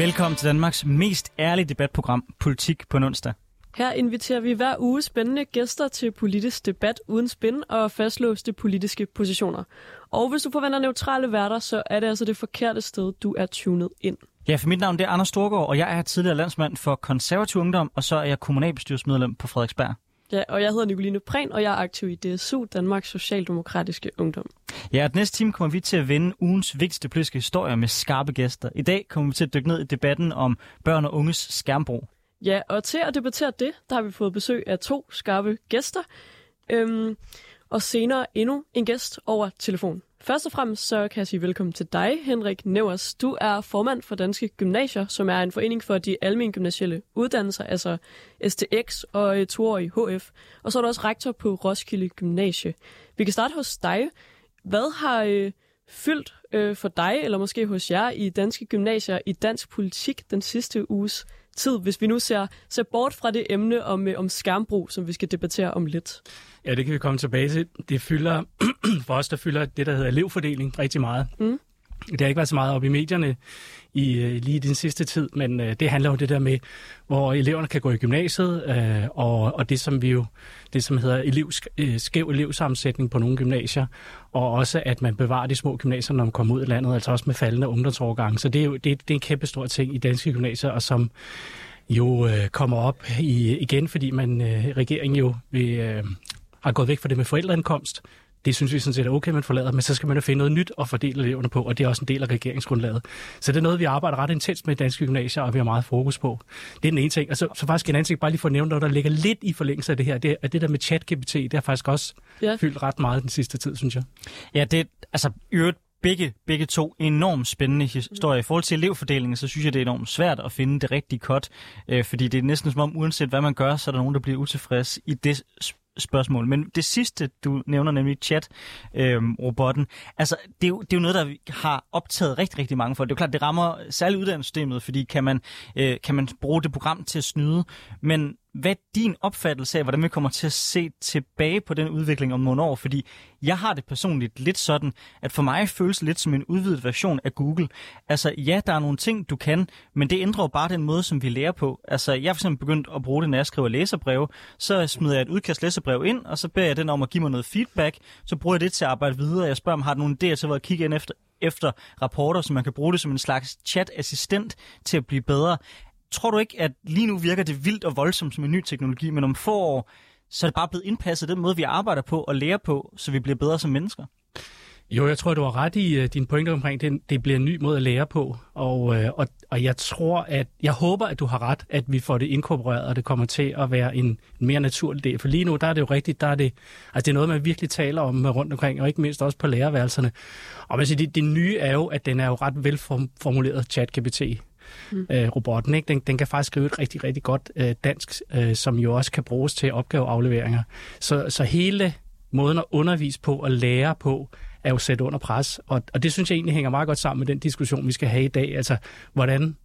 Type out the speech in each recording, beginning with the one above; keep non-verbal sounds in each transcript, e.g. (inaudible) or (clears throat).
Velkommen til Danmarks mest ærlige debatprogram, Politik på onsdag. Her inviterer vi hver uge spændende gæster til politisk debat uden spin og fastlåste politiske positioner. Og hvis du forventer neutrale værter, så er det altså det forkerte sted, du er tunet ind. Ja, for mit navn det er Anders Storgård, og jeg er tidligere landsmand for konservativ ungdom, og så er jeg kommunalbestyrelsesmedlem på Frederiksberg. Ja, og jeg hedder Nicoline Prehn, og jeg er aktiv i DSU, Danmarks Socialdemokratiske Ungdom. Ja, og næste time kommer vi til at vende ugens vigtigste politiske historier med skarpe gæster. I dag kommer vi til at dykke ned i debatten om børn og unges skærmbrug. Ja, og til at debattere det, der har vi fået besøg af to skarpe gæster, øhm, og senere endnu en gæst over telefon. Først og fremmest så kan jeg sige velkommen til dig, Henrik Nevers. Du er formand for Danske Gymnasier, som er en forening for de almindelige gymnasielle uddannelser, altså STX og øh, toårig HF. Og så er du også rektor på Roskilde Gymnasie. Vi kan starte hos dig. Hvad har øh, fyldt øh, for dig, eller måske hos jer, i danske gymnasier i dansk politik den sidste uges tid, hvis vi nu ser, ser bort fra det emne om, øh, om skærmbrug, som vi skal debattere om lidt? Ja, det kan vi komme tilbage til. Det fylder, (clears throat) for os der fylder det, der hedder elevfordeling rigtig meget. Mm. Det har ikke været så meget op i medierne i øh, lige den sidste tid, men øh, det handler jo det der med, hvor eleverne kan gå i gymnasiet, øh, og, og det som vi jo, det som hedder elev, øh, skæv elevsammensætning på nogle gymnasier, og også at man bevarer de små gymnasier, når man kommer ud af landet, altså også med faldende ungdomsårgange. Så det er jo det, det er en kæmpe stor ting i danske gymnasier, og som jo øh, kommer op i, igen, fordi man øh, regeringen jo vil, øh, har gået væk fra det med forældreindkomst, det synes vi sådan set er okay, man forlader, men så skal man jo finde noget nyt at fordele eleverne på, og det er også en del af regeringsgrundlaget. Så det er noget, vi arbejder ret intens med i danske gymnasier, og vi har meget fokus på. Det er den ene ting. Og så, så faktisk en anden ting, bare lige for at nævne noget, der ligger lidt i forlængelse af det her, det er det der med chat-GPT, det har faktisk også ja. fyldt ret meget den sidste tid, synes jeg. Ja, det er altså øvrigt begge, begge to enormt spændende historier. I forhold til elevfordelingen, så synes jeg, det er enormt svært at finde det rigtige cut, øh, fordi det er næsten som om, uanset hvad man gør, så er der nogen, der bliver utilfreds i det spørgsmål. Men det sidste, du nævner, nemlig chat-robotten, øhm, øh, altså, det er, jo, det er jo noget, der har optaget rigtig, rigtig mange folk. Det er jo klart, det rammer særligt uddannelsessystemet, fordi kan man, øh, kan man bruge det program til at snyde, men hvad din opfattelse af, hvordan vi kommer til at se tilbage på den udvikling om nogle år? Fordi jeg har det personligt lidt sådan, at for mig føles det lidt som en udvidet version af Google. Altså ja, der er nogle ting, du kan, men det ændrer jo bare den måde, som vi lærer på. Altså jeg har for eksempel begyndt at bruge det, når jeg skriver læserbreve. Så smider jeg et udkast læserbrev ind, og så beder jeg den om at give mig noget feedback. Så bruger jeg det til at arbejde videre. Jeg spørger, om har du nogle idéer til at kigge ind efter, efter rapporter, så man kan bruge det som en slags chat-assistent til at blive bedre tror du ikke, at lige nu virker det vildt og voldsomt som en ny teknologi, men om få år, så er det bare blevet indpasset den måde, vi arbejder på og lærer på, så vi bliver bedre som mennesker? Jo, jeg tror, du har ret i uh, din pointe omkring, det, det bliver en ny måde at lære på, og, uh, og, og jeg tror, at jeg håber, at du har ret, at vi får det inkorporeret, og det kommer til at være en, mere naturlig del. For lige nu, der er det jo rigtigt, der er det, altså det er noget, man virkelig taler om øh, rundt omkring, og ikke mindst også på lærerværelserne. Og man siger, det, det nye er jo, at den er jo ret velformuleret chat-GPT mm. øh, robotten. Ikke? Den, den kan faktisk skrive et rigtig, rigtig godt øh, dansk, øh, som jo også kan bruges til opgaveafleveringer. Så, så hele måden at undervise på og lære på, er jo sat under pres. Og, og det synes jeg egentlig hænger meget godt sammen med den diskussion, vi skal have i dag. Altså, hvordan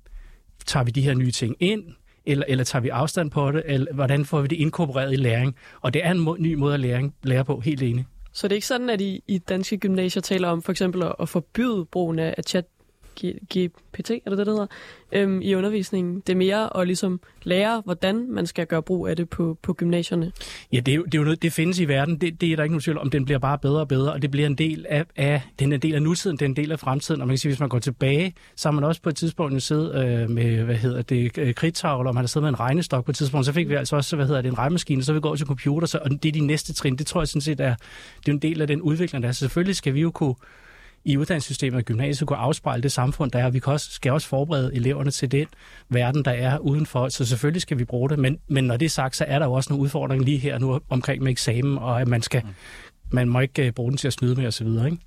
tager vi de her nye ting ind? Eller, eller tager vi afstand på det? Eller hvordan får vi det inkorporeret i læring? Og det er en må, ny måde at lære, lære på, helt enig. Så det er ikke sådan, at I i danske gymnasier taler om for eksempel at forbyde brugen af chat GPT, er det det, det hedder, øhm, i undervisningen. Det er mere at ligesom lære, hvordan man skal gøre brug af det på, på gymnasierne. Ja, det er, jo, det er jo noget, det findes i verden. Det, det er der ikke nogen tvivl om. Den bliver bare bedre og bedre, og det bliver en del af, af den er en del af nutiden, den er en del af fremtiden. Og man kan sige, hvis man går tilbage, så har man også på et tidspunkt jo siddet øh, med, hvad hedder det, øh, kridtavler, og man har siddet med en regnestok på et tidspunkt. Så fik vi altså også, hvad hedder det, en regnmaskine, så vi går til computer, så, og det er de næste trin. Det tror jeg sådan set er, det er en del af den udvikling, der er. Så selvfølgelig skal vi jo kunne i uddannelsessystemet og gymnasiet kunne afspejle det samfund, der er. Vi kan også, skal også forberede eleverne til den verden, der er udenfor. Så selvfølgelig skal vi bruge det. Men, men når det er sagt, så er der jo også nogle udfordringer lige her nu omkring med eksamen, og at man, skal, man må ikke øh, bruge den til at snyde med osv. Ikke?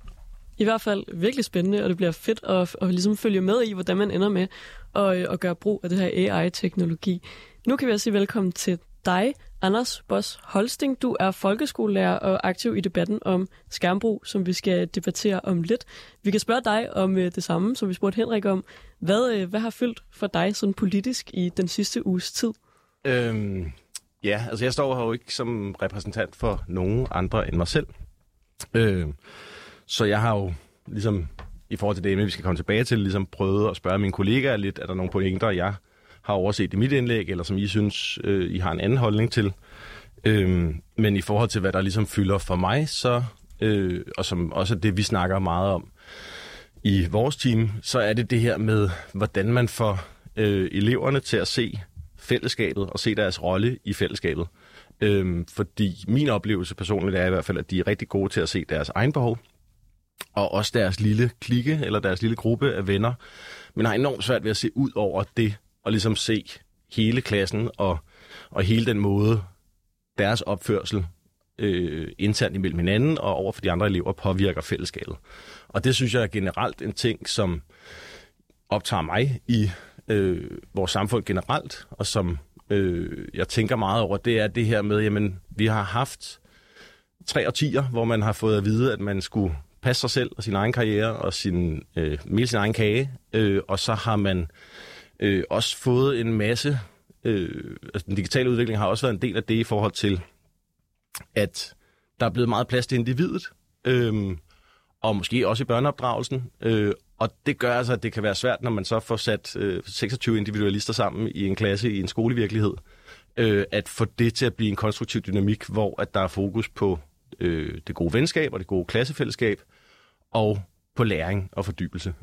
I hvert fald virkelig spændende, og det bliver fedt at, at ligesom følge med i, hvordan man ender med at, øh, at gøre brug af det her AI-teknologi. Nu kan vi også sige velkommen til dig, Anders Bos Holsting. Du er folkeskolelærer og aktiv i debatten om skærmbrug, som vi skal debattere om lidt. Vi kan spørge dig om øh, det samme, som vi spurgte Henrik om. Hvad, øh, hvad har fyldt for dig sådan politisk i den sidste uges tid? Øhm, ja, altså jeg står her jo ikke som repræsentant for nogen andre end mig selv. Øh, så jeg har jo ligesom i forhold til det emne, vi skal komme tilbage til, ligesom prøvet at spørge mine kollegaer lidt, er der nogle pointer, jeg har overset i mit indlæg, eller som I synes, øh, I har en anden holdning til. Øhm, men i forhold til, hvad der ligesom fylder for mig, så, øh, og som også er det, vi snakker meget om i vores team, så er det det her med, hvordan man får øh, eleverne til at se fællesskabet og se deres rolle i fællesskabet. Øhm, fordi min oplevelse personligt er i hvert fald, at de er rigtig gode til at se deres egen behov, og også deres lille klikke eller deres lille gruppe af venner, men har enormt svært ved at se ud over det, og ligesom se hele klassen og, og hele den måde, deres opførsel øh, internt imellem hinanden og over for de andre elever påvirker fællesskabet. Og det synes jeg er generelt en ting, som optager mig i øh, vores samfund generelt, og som øh, jeg tænker meget over, det er det her med, jamen, vi har haft tre årtier, hvor man har fået at vide, at man skulle passe sig selv og sin egen karriere og sin, øh, mere sin egen kage, øh, og så har man øh, også fået en masse, øh, altså den digitale udvikling har også været en del af det i forhold til, at der er blevet meget plads til individet, øh, og måske også i børneopdragelsen, øh, og det gør altså, at det kan være svært, når man så får sat øh, 26 individualister sammen i en klasse i en skolevirkelighed, øh, at få det til at blive en konstruktiv dynamik, hvor at der er fokus på øh, det gode venskab og det gode klassefællesskab, og på læring og fordybelse.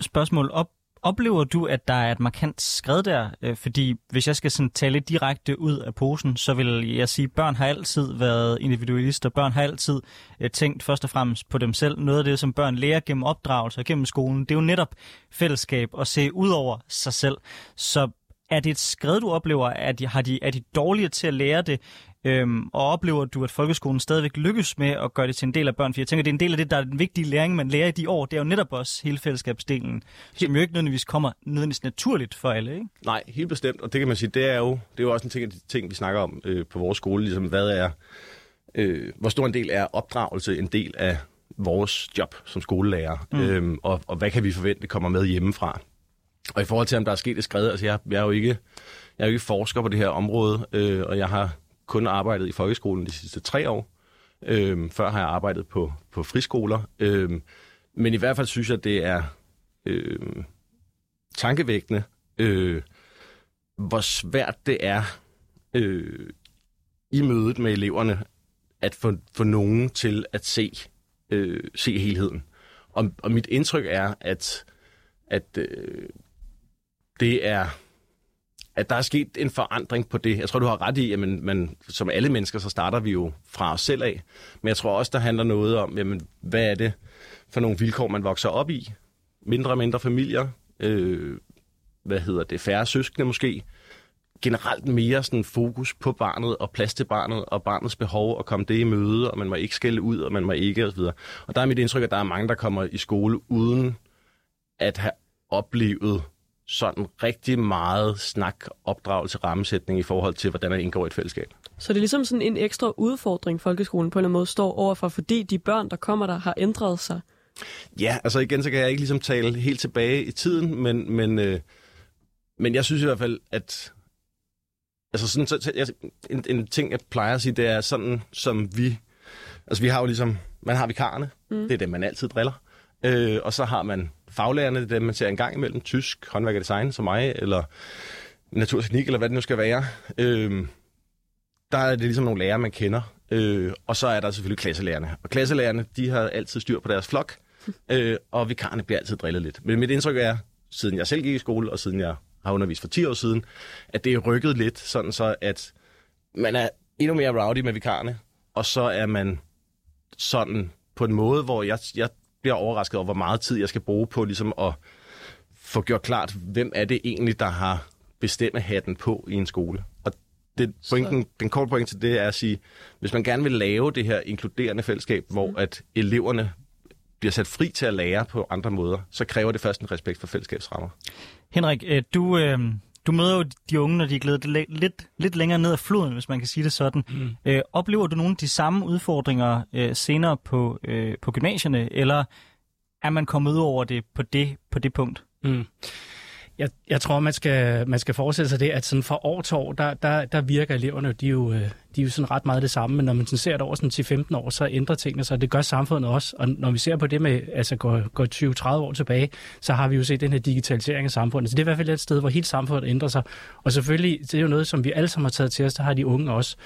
Spørgsmål op. Oplever du, at der er et markant skred der? Øh, fordi hvis jeg skal sådan tale direkte ud af posen, så vil jeg sige, at børn har altid været individualister. Børn har altid øh, tænkt først og fremmest på dem selv. Noget af det, som børn lærer gennem opdragelse og gennem skolen, det er jo netop fællesskab og se ud over sig selv. Så er det et skred, du oplever? Er de, har de, er de dårligere til at lære det? Øhm, og oplever du, at folkeskolen stadigvæk lykkes med at gøre det til en del af børn? For jeg tænker, det er en del af det, der er den vigtige læring, man lærer i de år. Det er jo netop også hele fællesskabsdelen, som jo ikke nødvendigvis kommer nødvendigvis naturligt for alle, ikke? Nej, helt bestemt. Og det kan man sige, det er jo, det er jo også en ting af de ting, vi snakker om øh, på vores skole. Ligesom, hvad er, øh, hvor stor en del er opdragelse en del af vores job som skolelærer? Mm. Øhm, og, og hvad kan vi forvente kommer med hjemmefra? Og i forhold til, om der er sket et skred, altså jeg, jeg er jo ikke, jeg er jo ikke forsker på det her område, øh, og jeg har kun arbejdet i folkeskolen de sidste tre år. Øhm, før har jeg arbejdet på, på friskoler. Øhm, men i hvert fald synes jeg, det er øh, tankevækkende, øh, hvor svært det er øh, i mødet med eleverne at få, få nogen til at se, øh, se helheden. Og, og mit indtryk er, at, at øh, det er at der er sket en forandring på det. Jeg tror, du har ret i, at man, man, som alle mennesker, så starter vi jo fra os selv af. Men jeg tror også, der handler noget om, jamen, hvad er det for nogle vilkår, man vokser op i? Mindre og mindre familier, øh, hvad hedder det, færre søskende måske. Generelt mere sådan fokus på barnet og plads til barnet og barnets behov og komme det i møde, og man må ikke skælde ud, og man må ikke osv. Og der er mit indtryk, at der er mange, der kommer i skole uden at have oplevet sådan rigtig meget snak, opdragelse, rammesætning i forhold til, hvordan man indgår i et fællesskab. Så det er ligesom sådan en ekstra udfordring, folkeskolen på en eller anden måde står overfor, fordi de børn, der kommer der, har ændret sig? Ja, altså igen, så kan jeg ikke ligesom tale helt tilbage i tiden, men, men, øh, men jeg synes i hvert fald, at altså sådan, så, jeg, en, en ting, jeg plejer at sige, det er sådan, som vi, altså vi har jo ligesom, man har vikarerne, mm. det er dem, man altid driller, øh, og så har man faglærerne, det er dem, man ser en gang imellem, tysk, håndværk og design som mig, eller naturteknik, eller hvad det nu skal være. Øh, der er det ligesom nogle lærere, man kender. Øh, og så er der selvfølgelig klasselærerne. Og klasselærerne, de har altid styr på deres flok, øh, og vikarerne bliver altid drillet lidt. Men mit indtryk er, siden jeg selv gik i skole, og siden jeg har undervist for 10 år siden, at det er rykket lidt, sådan så at man er endnu mere rowdy med vikarerne, og så er man sådan på en måde, hvor jeg, jeg bliver overrasket over, hvor meget tid jeg skal bruge på ligesom at få gjort klart, hvem er det egentlig, der har bestemme hatten på i en skole. Og det, pointen, den korte point til det er at sige, hvis man gerne vil lave det her inkluderende fællesskab, hvor mm. at eleverne bliver sat fri til at lære på andre måder, så kræver det først en respekt for fællesskabsrammer. Henrik, øh, du, øh, du møder jo de unge, når de er glædet lidt, lidt længere ned ad floden, hvis man kan sige det sådan. Mm. Øh, oplever du nogle af de samme udfordringer øh, senere på, øh, på gymnasierne, eller er man kommet ud over det på det, på det punkt? Mm. Jeg, jeg tror, man skal, man skal forestille sig det, at sådan fra år til år, der, der, der virker eleverne, de er, jo, øh, de er jo sådan ret meget det samme, men når man sådan ser det over sådan til 15 år, så ændrer tingene sig, det gør samfundet også. Og når vi ser på det med, altså går, går 20-30 år tilbage, så har vi jo set den her digitalisering af samfundet. Så det er i hvert fald et sted, hvor hele samfundet ændrer sig. Og selvfølgelig, det er jo noget, som vi alle sammen har taget til os, der har de unge også.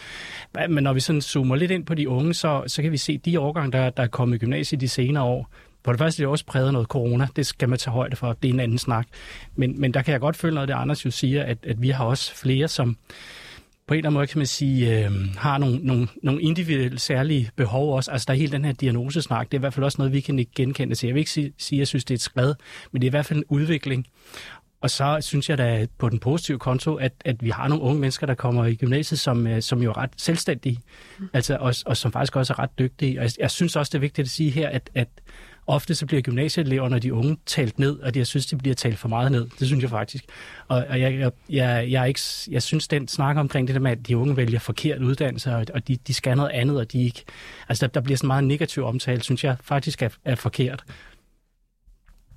Men når vi sådan zoomer lidt ind på de unge, så, så kan vi se, de årgange, der, der er kommet i gymnasiet de senere år, for det første er det også præget noget corona. Det skal man tage højde for. Det er en anden snak. Men, men der kan jeg godt føle noget, det Anders jo siger, at, at vi har også flere, som på en eller anden måde kan man sige, øh, har nogle, nogle, nogle individuelle særlige behov også. Altså der er hele den her diagnosesnak. Det er i hvert fald også noget, vi kan ikke genkende til. Jeg vil ikke sige, at jeg synes, det er et skred, men det er i hvert fald en udvikling. Og så synes jeg da på den positive konto, at, at vi har nogle unge mennesker, der kommer i gymnasiet, som, øh, som jo er ret selvstændige, mm. altså, og, og som faktisk også er ret dygtige. Og jeg, jeg synes også, det er vigtigt at sige her, at, at ofte så bliver gymnasieeleverne og de unge talt ned, og jeg synes, de bliver talt for meget ned. Det synes jeg faktisk. Og, og jeg, jeg, jeg, jeg, ikke, jeg synes, den snak omkring det der med, at de unge vælger forkert uddannelse, og, og de, de skal noget andet, og de ikke... Altså, der, der bliver sådan meget negativ omtale, synes jeg faktisk er, er forkert.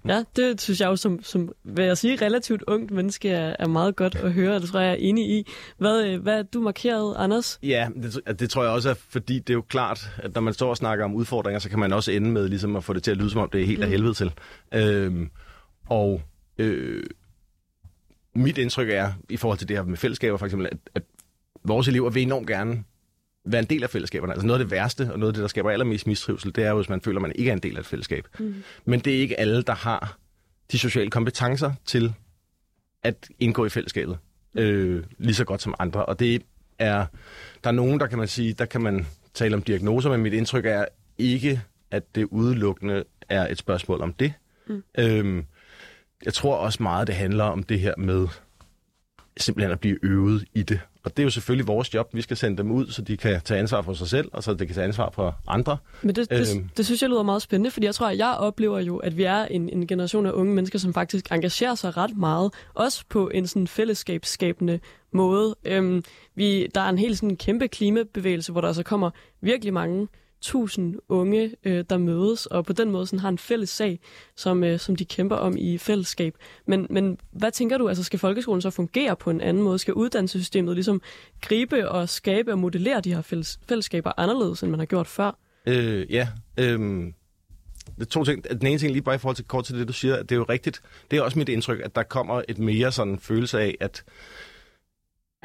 Ja, det synes jeg jo som, som vil jeg sige, relativt ungt menneske er, er meget godt at høre, det tror jeg, jeg er enig i. Hvad, øh, hvad du markeret, Anders? Ja, det, det tror jeg også er, fordi det er jo klart, at når man står og snakker om udfordringer, så kan man også ende med ligesom at få det til at lyde, som om det er helt mm. af helvede til. Øhm, og øh, mit indtryk er, i forhold til det her med fællesskaber for eksempel, at, at vores elever vil enormt gerne være en del af fællesskaberne. Altså noget af det værste, og noget af det, der skaber allermest mistrivsel, det er jo, hvis man føler, at man ikke er en del af et fællesskab. Mm. Men det er ikke alle, der har de sociale kompetencer til at indgå i fællesskabet øh, lige så godt som andre. Og det er, der er nogen, der kan man sige, der kan man tale om diagnoser, men mit indtryk er ikke, at det udelukkende er et spørgsmål om det. Mm. Øhm, jeg tror også meget, det handler om det her med simpelthen at blive øvet i det. Og det er jo selvfølgelig vores job. Vi skal sende dem ud, så de kan tage ansvar for sig selv, og så de kan tage ansvar for andre. Men det, det, øhm. det synes jeg lyder meget spændende, fordi jeg tror, at jeg oplever jo, at vi er en, en generation af unge mennesker, som faktisk engagerer sig ret meget, også på en sådan fællesskabsskabende måde. Øhm, vi, der er en helt sådan kæmpe klimabevægelse, hvor der altså kommer virkelig mange tusind unge, øh, der mødes, og på den måde sådan har en fælles sag, som, øh, som de kæmper om i fællesskab. Men, men hvad tænker du, altså skal folkeskolen så fungere på en anden måde? Skal uddannelsessystemet ligesom gribe og skabe og modellere de her fælles, fællesskaber anderledes, end man har gjort før? Øh, ja, øh, det er to ting. Den ene ting, lige bare i forhold til kort til det, du siger, det er jo rigtigt. Det er også mit indtryk, at der kommer et mere sådan følelse af, at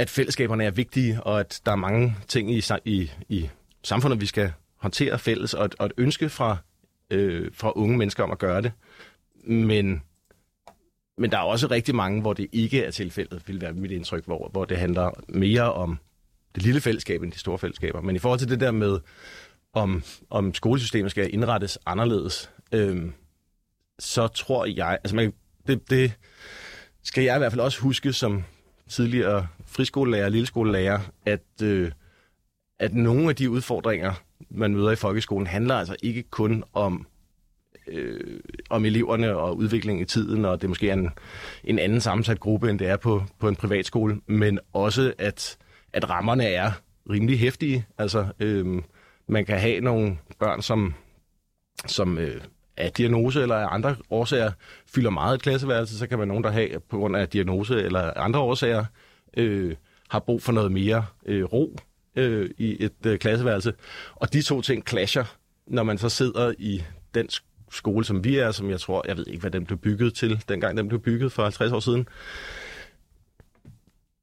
at fællesskaberne er vigtige, og at der er mange ting i, i, i samfundet, vi skal håndtere fælles, og et, og et ønske fra, øh, fra unge mennesker om at gøre det. Men, men der er også rigtig mange, hvor det ikke er tilfældet, vil være mit indtryk, hvor, hvor det handler mere om det lille fællesskab end de store fællesskaber. Men i forhold til det der med, om, om skolesystemet skal indrettes anderledes, øh, så tror jeg, altså man, det, det skal jeg i hvert fald også huske som tidligere friskolelærer og lilleskolelærer, at, øh, at nogle af de udfordringer, man møder i folkeskolen, handler altså ikke kun om øh, om eleverne og udviklingen i tiden, og det er måske en, en anden sammensat gruppe, end det er på, på en privatskole, men også, at, at rammerne er rimelig hæftige. Altså, øh, man kan have nogle børn, som, som øh, af diagnose eller af andre årsager fylder meget et klasseværelse, så kan man nogen, der have på grund af diagnose eller andre årsager, øh, har brug for noget mere øh, ro øh, i et øh, klasseværelse. Og de to ting clasher, når man så sidder i den skole, som vi er, som jeg tror, jeg ved ikke, hvad den blev bygget til, dengang den blev bygget for 50 år siden.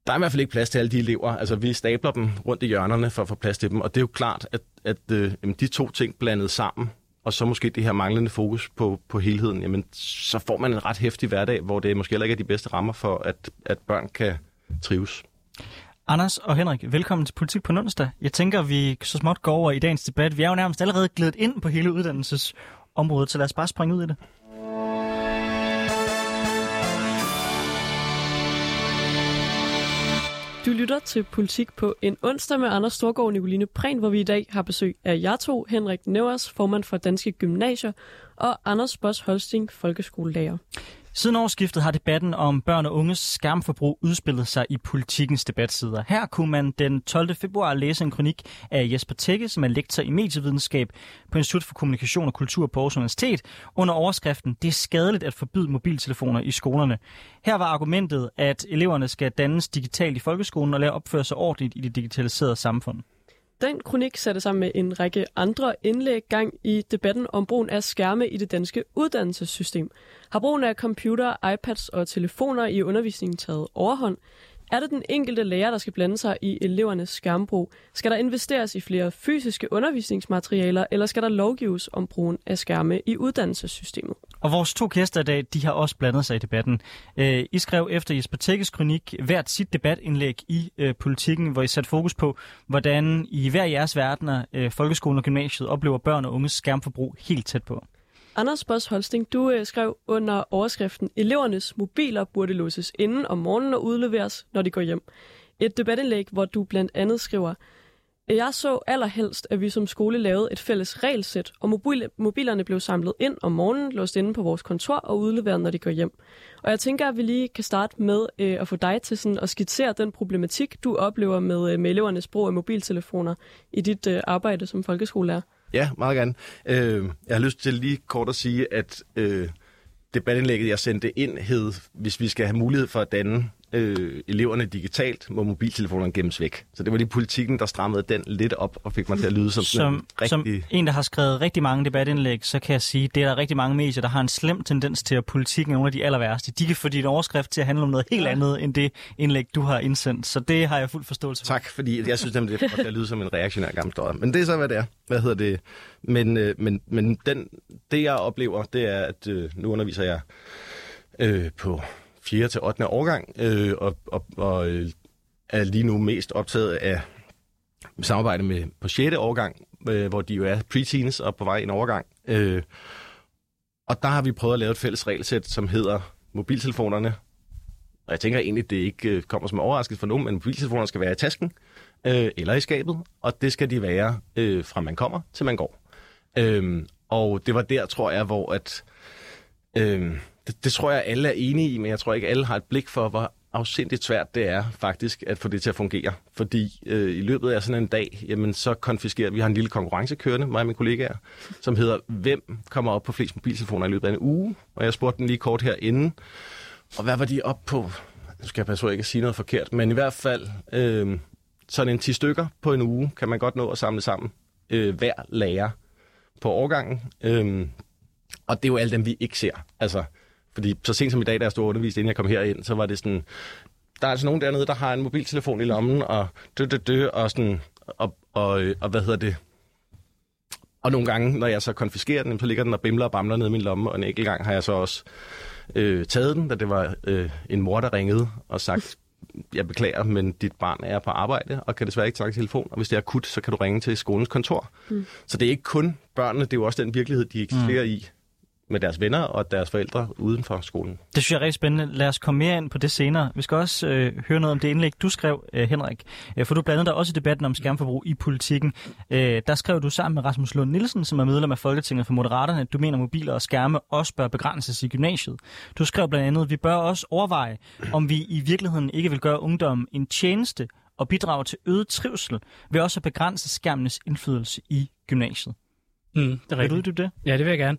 Der er i hvert fald ikke plads til alle de elever. Altså, vi stabler dem rundt i hjørnerne for at få plads til dem. Og det er jo klart, at, at øh, de to ting blandet sammen, og så måske det her manglende fokus på, på helheden, jamen, så får man en ret hæftig hverdag, hvor det måske heller ikke er de bedste rammer for, at, at børn kan trives. Anders og Henrik, velkommen til Politik på onsdag. Jeg tænker, vi så småt går over i dagens debat. Vi er jo nærmest allerede glædet ind på hele uddannelsesområdet, så lad os bare springe ud i det. Du lytter til Politik på en onsdag med Anders Storgård og Nicoline Prehn, hvor vi i dag har besøg af jer to, Henrik Nevers, formand for Danske Gymnasier, og Anders Boss Holsting, folkeskolelærer. Siden årsskiftet har debatten om børn og unges skærmforbrug udspillet sig i politikens debatsider. Her kunne man den 12. februar læse en kronik af Jesper Tække, som er lektor i medievidenskab på Institut for Kommunikation og Kultur på Aarhus Universitet, under overskriften Det er skadeligt at forbyde mobiltelefoner i skolerne. Her var argumentet, at eleverne skal dannes digitalt i folkeskolen og lære opføre sig ordentligt i det digitaliserede samfund. Den kronik satte sammen med en række andre indlæg gang i debatten om brugen af skærme i det danske uddannelsessystem. Har brugen af computer, iPads og telefoner i undervisningen taget overhånd? Er det den enkelte lærer, der skal blande sig i elevernes skærmbrug? Skal der investeres i flere fysiske undervisningsmaterialer, eller skal der lovgives om brugen af skærme i uddannelsessystemet? Og vores to gæster i dag, de har også blandet sig i debatten. Øh, I skrev efter Jesper Tækkes kronik hvert sit debatindlæg i øh, politikken, hvor I satte fokus på, hvordan i hver jeres verdener, øh, folkeskolen og gymnasiet, oplever børn og unges skærmforbrug helt tæt på. Anders Boss Holsting, du øh, skrev under overskriften Elevernes mobiler burde låses inden om morgenen og udleveres, når de går hjem. Et debatindlæg, hvor du blandt andet skriver, jeg så allerhelst, at vi som skole lavede et fælles regelsæt, og mobil- mobilerne blev samlet ind om morgenen, låst inde på vores kontor og udleveret, når de går hjem. Og jeg tænker, at vi lige kan starte med øh, at få dig til sådan at skitsere den problematik, du oplever med, øh, med elevernes brug af mobiltelefoner i dit øh, arbejde som folkeskolelærer. Ja, meget gerne. Øh, jeg har lyst til lige kort at sige, at øh, debatindlægget, jeg sendte ind, hed, hvis vi skal have mulighed for at danne øh, eleverne digitalt, må mobiltelefonerne gemmes væk. Så det var lige politikken, der strammede den lidt op og fik mig til at lyde som, Som, en rigtig... som en, der har skrevet rigtig mange debatindlæg, så kan jeg sige, at det er der rigtig mange medier, der har en slem tendens til, at politikken er nogle af de aller værste. De kan få din overskrift til at handle om noget helt andet, end det indlæg, du har indsendt. Så det har jeg fuld forståelse for. Tak, fordi jeg synes nemlig, det at lyde som en reaktionær gammel støj. Men det er så, hvad det er. Hvad hedder det? Men, øh, men, men den, det, jeg oplever, det er, at øh, nu underviser jeg øh, på 4. til 8. årgang, øh, og, og, og øh, er lige nu mest optaget af samarbejde med på 6. årgang, øh, hvor de jo er preteens og på vej i en overgang. Øh, og der har vi prøvet at lave et fælles regelsæt, som hedder mobiltelefonerne. Og jeg tænker egentlig, det ikke øh, kommer som overraskelse for nogen, men mobiltelefonerne skal være i tasken øh, eller i skabet, og det skal de være øh, fra man kommer til man går. Øh, og det var der, tror jeg, hvor at... Øh, det, det tror jeg, alle er enige i, men jeg tror ikke, alle har et blik for, hvor afsindigt svært det er faktisk at få det til at fungere. Fordi øh, i løbet af sådan en dag, jamen så konfiskerer vi har en lille konkurrence kørende, mig og mine kollegaer, som hedder, hvem kommer op på flest mobiltelefoner i løbet af en uge? Og jeg spurgte den lige kort herinde, og hvad var de op på? Nu skal jeg passe på ikke at sige noget forkert, men i hvert fald øh, sådan en 10 stykker på en uge, kan man godt nå at samle sammen øh, hver lærer på årgangen. Øh, og det er jo alle dem, vi ikke ser. Altså, fordi så sent som i dag, da jeg stod undervist, inden jeg kom herind, så var det sådan, der er altså nogen dernede, der har en mobiltelefon i lommen, og dø, dø, dø, og sådan, og, og, og hvad hedder det? Og nogle gange, når jeg så konfiskerer den, så ligger den og bimler og bamler ned i min lomme, og en enkelt gang har jeg så også øh, taget den, da det var øh, en mor, der ringede og sagt, jeg beklager, men dit barn er på arbejde og kan desværre ikke tage telefon, og hvis det er akut, så kan du ringe til skolens kontor. Mm. Så det er ikke kun børnene, det er jo også den virkelighed, de eksisterer mm. i med deres venner og deres forældre uden for skolen. Det synes jeg er rigtig spændende. Lad os komme mere ind på det senere. Vi skal også øh, høre noget om det indlæg, du skrev, øh, Henrik. Øh, for du blandede dig også i debatten om skærmforbrug i politikken. Øh, der skrev du sammen med Rasmus Lund Nielsen, som er medlem af Folketinget for Moderaterne, at du mener, at mobiler og skærme også bør begrænses i gymnasiet. Du skrev blandt andet, at vi bør også overveje, om vi i virkeligheden ikke vil gøre ungdommen en tjeneste og bidrage til øget trivsel ved også at begrænse skærmenes indflydelse i gymnasiet. Mm, det er Vil du rigtigt. uddybe det? Ja, det vil jeg gerne.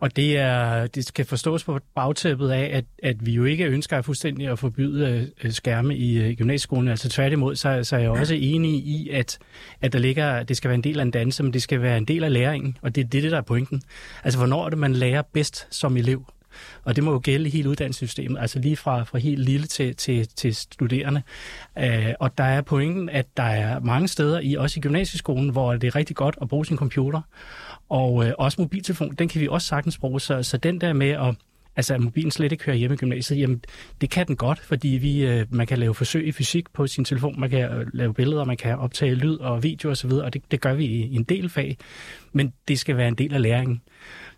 Og det, er, det skal forstås på bagtæppet af, at, at vi jo ikke ønsker at fuldstændig at forbyde øh, skærme i øh, gymnasieskolen. Altså tværtimod, så, så er jeg også enig i, at, at der ligger, det skal være en del af en danse, men det skal være en del af læringen, og det er det, der er pointen. Altså, hvornår er det, man lærer bedst som elev? Og det må jo gælde i hele uddannelsessystemet, altså lige fra, fra helt lille til, til, til studerende. Øh, og der er pointen, at der er mange steder, i også i gymnasieskolen, hvor det er rigtig godt at bruge sin computer. Og øh, også mobiltelefon, den kan vi også sagtens bruge. Så, så den der med at Altså, at mobilen slet ikke hører hjemme i gymnasiet, jamen, det kan den godt, fordi vi, øh, man kan lave forsøg i fysik på sin telefon, man kan øh, lave billeder, man kan optage lyd og video osv., og, og det, det gør vi i, i en del fag, men det skal være en del af læringen.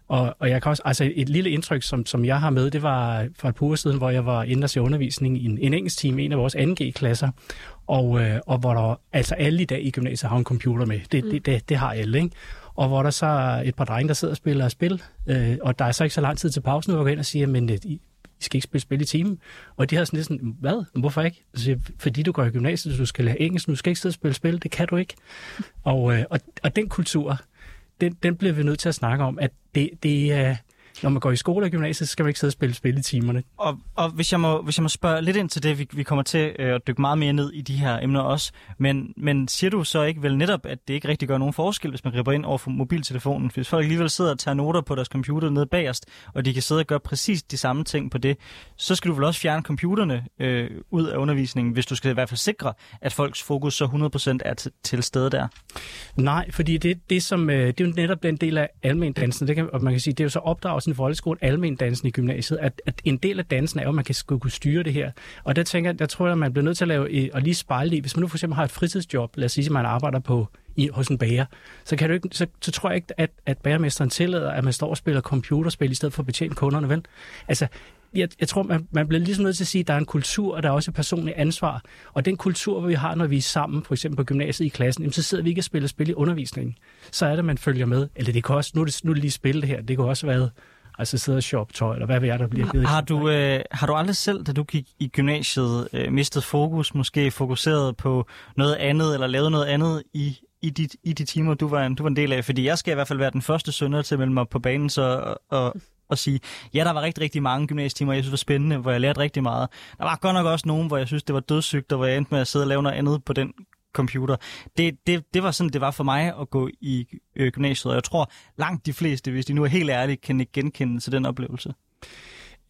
Og, og jeg kan også, altså et lille indtryk, som, som jeg har med, det var for et par uger siden, hvor jeg var inde og se undervisning i en, en engelsk team, en af vores 2G-klasser, og, øh, og hvor der, altså alle i dag i gymnasiet har en computer med. Det, mm. det, det, det har alle, ikke? Og hvor der så er et par drenge, der sidder og spiller spil, øh, og der er så ikke så lang tid til pausen, hvor jeg går ind og siger, men øh, I skal ikke spille spil i timen. Og de har sådan lidt sådan, hvad? Hvorfor ikke? Så, fordi du går i gymnasiet, du skal lære engelsk, du skal ikke sidde og spille spil, det kan du ikke. Og, øh, og, og den kultur, den, den bliver vi nødt til at snakke om, at det, det er... Når man går i skole og gymnasiet, så skal man ikke sidde og spille spil i timerne. Og, og hvis, jeg må, hvis jeg må spørge lidt ind til det, vi, vi kommer til øh, at dykke meget mere ned i de her emner også, men, men siger du så ikke vel netop, at det ikke rigtig gør nogen forskel, hvis man griber ind over for mobiltelefonen? Hvis folk alligevel sidder og tager noter på deres computer nede bagerst, og de kan sidde og gøre præcis de samme ting på det, så skal du vel også fjerne computerne øh, ud af undervisningen, hvis du skal i hvert fald sikre, at folks fokus så 100% er til, til stede der? Nej, fordi det, det, som, øh, det er jo netop den del af almendansen, det kan, og man kan sige, det er jo så opdragelsen i folkeskolen, almendansen i gymnasiet, at, at en del af dansen er jo, at man kan kunne styre det her. Og der tænker jeg, der tror jeg, at man bliver nødt til at lave, og lige spejle det. Hvis man nu for eksempel har et fritidsjob, lad os sige, at man arbejder på i, hos en bager, så, kan du ikke, så, så tror jeg ikke, at, at bagermesteren tillader, at man står og spiller computerspil i stedet for at betjene kunderne, vel? Altså, jeg, jeg tror, man, man bliver ligesom nødt til at sige, at der er en kultur, og der er også et personligt ansvar. Og den kultur, vi har, når vi er sammen, for eksempel på gymnasiet i klassen, jamen, så sidder vi ikke og spiller spil i undervisningen. Så er det, man følger med. Eller det kan også, nu er det, nu er det lige spil det her, det kan også være Altså sidde og shoppe tøj, eller hvad ved jeg, der bliver givet. Har du, øh, har du aldrig selv, da du gik i gymnasiet, øh, mistet fokus, måske fokuseret på noget andet, eller lavet noget andet i, i, de, i de timer, du var, en, du var en del af? Fordi jeg skal i hvert fald være den første sønder til at melde mig på banen, så og, og, og sige, ja, der var rigtig, rigtig mange gymnasietimer, jeg synes var spændende, hvor jeg lærte rigtig meget. Der var godt nok også nogen, hvor jeg synes, det var dødssygt, og hvor jeg endte med at sidde og lave noget andet på den computer. Det, det, det var sådan, det var for mig at gå i øh, gymnasiet, og jeg tror langt de fleste, hvis de nu er helt ærlige, kan ikke genkende til den oplevelse.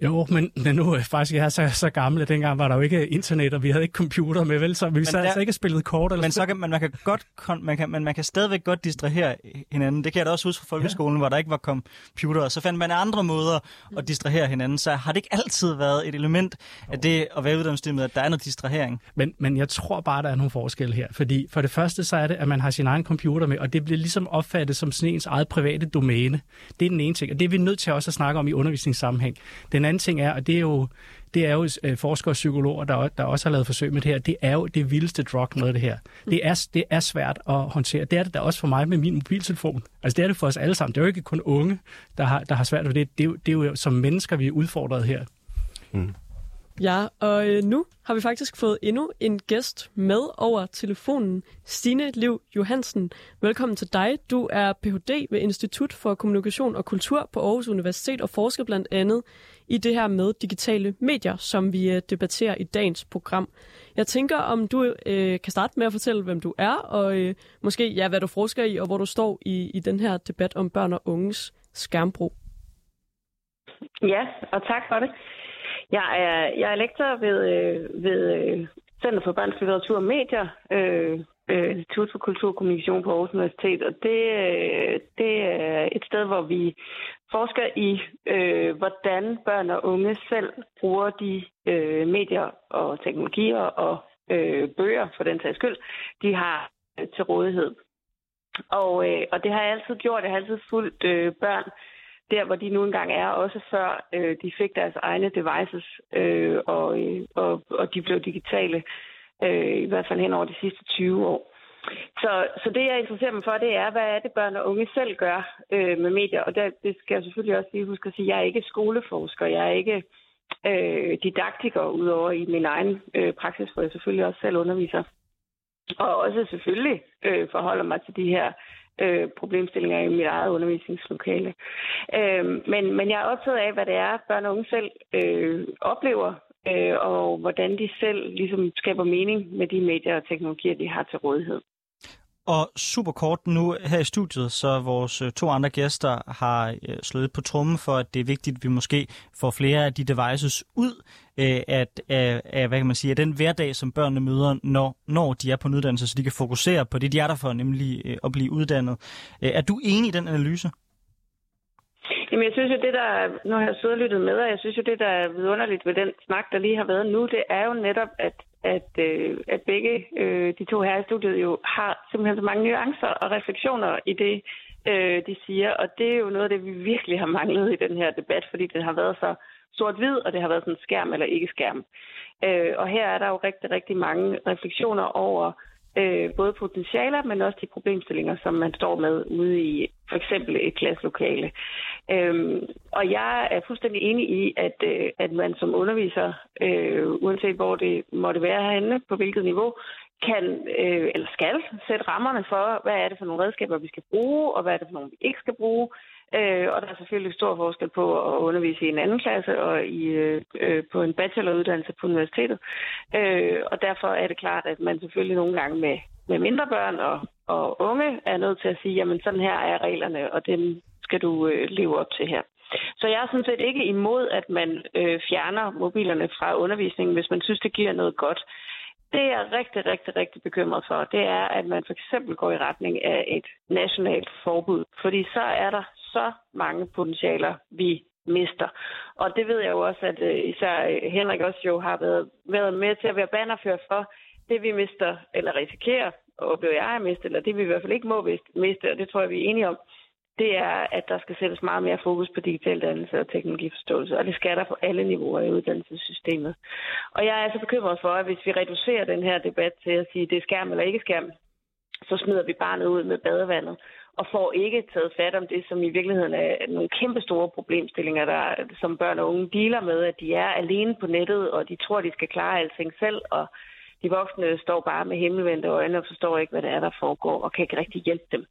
Jo, men, men nu er faktisk jeg er så, så gammel, at dengang var der jo ikke internet, og vi havde ikke computer med, vel? Så vi sad altså ikke spillet kort. Eller men, så kan, man, man, kan godt, man, kan, man, man kan stadigvæk godt distrahere hinanden. Det kan jeg da også huske fra folkeskolen, ja. hvor der ikke var computer. Så fandt man andre måder at distrahere hinanden. Så har det ikke altid været et element af det at være uddannelsessystemet, at der er noget distrahering? Men, men jeg tror bare, der er nogle forskelle her. Fordi for det første, så er det, at man har sin egen computer med, og det bliver ligesom opfattet som sådan ens eget private domæne. Det er den ene ting, og det er vi nødt til også at snakke om i undervisningssammenhæng. Den anden ting er, og det er jo, det er jo øh, forskere og psykologer, der, der også har lavet forsøg med det her, det er jo det vildeste drug med det her. Det er, det er svært at håndtere. Det er det da også for mig med min mobiltelefon. Altså det er det for os alle sammen. Det er jo ikke kun unge, der har, der har svært ved det. Det er, jo, det er jo som mennesker, vi er udfordret her. Mm. Ja, og øh, nu har vi faktisk fået endnu en gæst med over telefonen. Stine Liv Johansen, velkommen til dig. Du er Ph.D. ved Institut for Kommunikation og Kultur på Aarhus Universitet og forsker blandt andet i det her med digitale medier, som vi øh, debatterer i dagens program. Jeg tænker, om du øh, kan starte med at fortælle, hvem du er, og øh, måske ja, hvad du forsker i, og hvor du står i, i den her debat om børn og unges skærmbrug. Ja, og tak for det. Jeg er, jeg er lektor ved, øh, ved øh, Center for Børns Litteratur og Medier, øh, øh, Institut for Kultur og Kommunikation på Aarhus Universitet, og det, øh, det er et sted, hvor vi forsker i, øh, hvordan børn og unge selv bruger de øh, medier og teknologier og øh, bøger, for den sags skyld, de har øh, til rådighed. Og, øh, og det har jeg altid gjort. Jeg har altid fulgt øh, børn der, hvor de nu engang er, også før øh, de fik deres egne devices, øh, og, øh, og, og de blev digitale, øh, Øh, i hvert fald hen over de sidste 20 år. Så, så det, jeg interesserer mig for, det er, hvad er det, børn og unge selv gør øh, med medier? Og der, det skal jeg selvfølgelig også lige huske at sige, jeg er ikke skoleforsker, jeg er ikke øh, didaktiker, udover i min egen øh, praksis, hvor jeg selvfølgelig også selv underviser. Og også selvfølgelig øh, forholder mig til de her øh, problemstillinger i mit eget undervisningslokale. Øh, men, men jeg er optaget af, hvad det er, børn og unge selv øh, oplever, øh, og hvordan de selv ligesom skaber mening med de medier og teknologier, de har til rådighed. Og super kort nu her i studiet, så vores øh, to andre gæster har øh, slået på trummen for, at det er vigtigt, at vi måske får flere af de devices ud øh, at, af, af, hvad kan man sige, af den hverdag, som børnene møder, når, når de er på en uddannelse, så de kan fokusere på det, de er der for, nemlig øh, at blive uddannet. Er du enig i den analyse? Jamen, jeg synes jo, det der, nu har jeg siddet og lyttet med, og jeg synes jo, det der er vidunderligt ved den snak, der lige har været nu, det er jo netop, at, at, øh, at begge øh, de to her i studiet jo har simpelthen så mange nuancer og refleksioner i det, øh, de siger, og det er jo noget af det, vi virkelig har manglet i den her debat, fordi det har været så sort-hvid, og det har været sådan skærm eller ikke skærm. Øh, og her er der jo rigtig, rigtig mange refleksioner over øh, både potentialer, men også de problemstillinger, som man står med ude i for eksempel et klasselokale. Øhm, og jeg er fuldstændig enig i, at, øh, at man som underviser, øh, uanset hvor det måtte være herinde, på hvilket niveau, kan øh, eller skal sætte rammerne for, hvad er det for nogle redskaber, vi skal bruge, og hvad er det for nogle, vi ikke skal bruge. Øh, og der er selvfølgelig stor forskel på at undervise i en anden klasse og i, øh, på en bacheloruddannelse på universitetet. Øh, og derfor er det klart, at man selvfølgelig nogle gange med, med mindre børn og, og unge er nødt til at sige, jamen sådan her er reglerne, og dem skal du øh, leve op til her. Så jeg er sådan set ikke imod, at man øh, fjerner mobilerne fra undervisningen, hvis man synes, det giver noget godt. Det jeg er rigtig, rigtig, rigtig bekymret for, det er, at man for eksempel går i retning af et nationalt forbud. Fordi så er der så mange potentialer, vi mister. Og det ved jeg jo også, at øh, især øh, Henrik også jo har været, været med til at være bannerfører for. Det vi mister, eller risikerer, og oplever jeg at miste, eller det vi i hvert fald ikke må miste, og det tror jeg, vi er enige om, det er, at der skal sættes meget mere fokus på digital dannelse og teknologiforståelse, og det skal der på alle niveauer i uddannelsessystemet. Og jeg er altså bekymret for, at hvis vi reducerer den her debat til at sige, det er skærm eller ikke skærm, så smider vi barnet ud med badevandet og får ikke taget fat om det, som i virkeligheden er nogle kæmpe store problemstillinger, der, som børn og unge dealer med, at de er alene på nettet, og de tror, de skal klare alting selv, og de voksne står bare med himmelvendte øjne og forstår ikke, hvad det er, der foregår, og kan ikke rigtig hjælpe dem.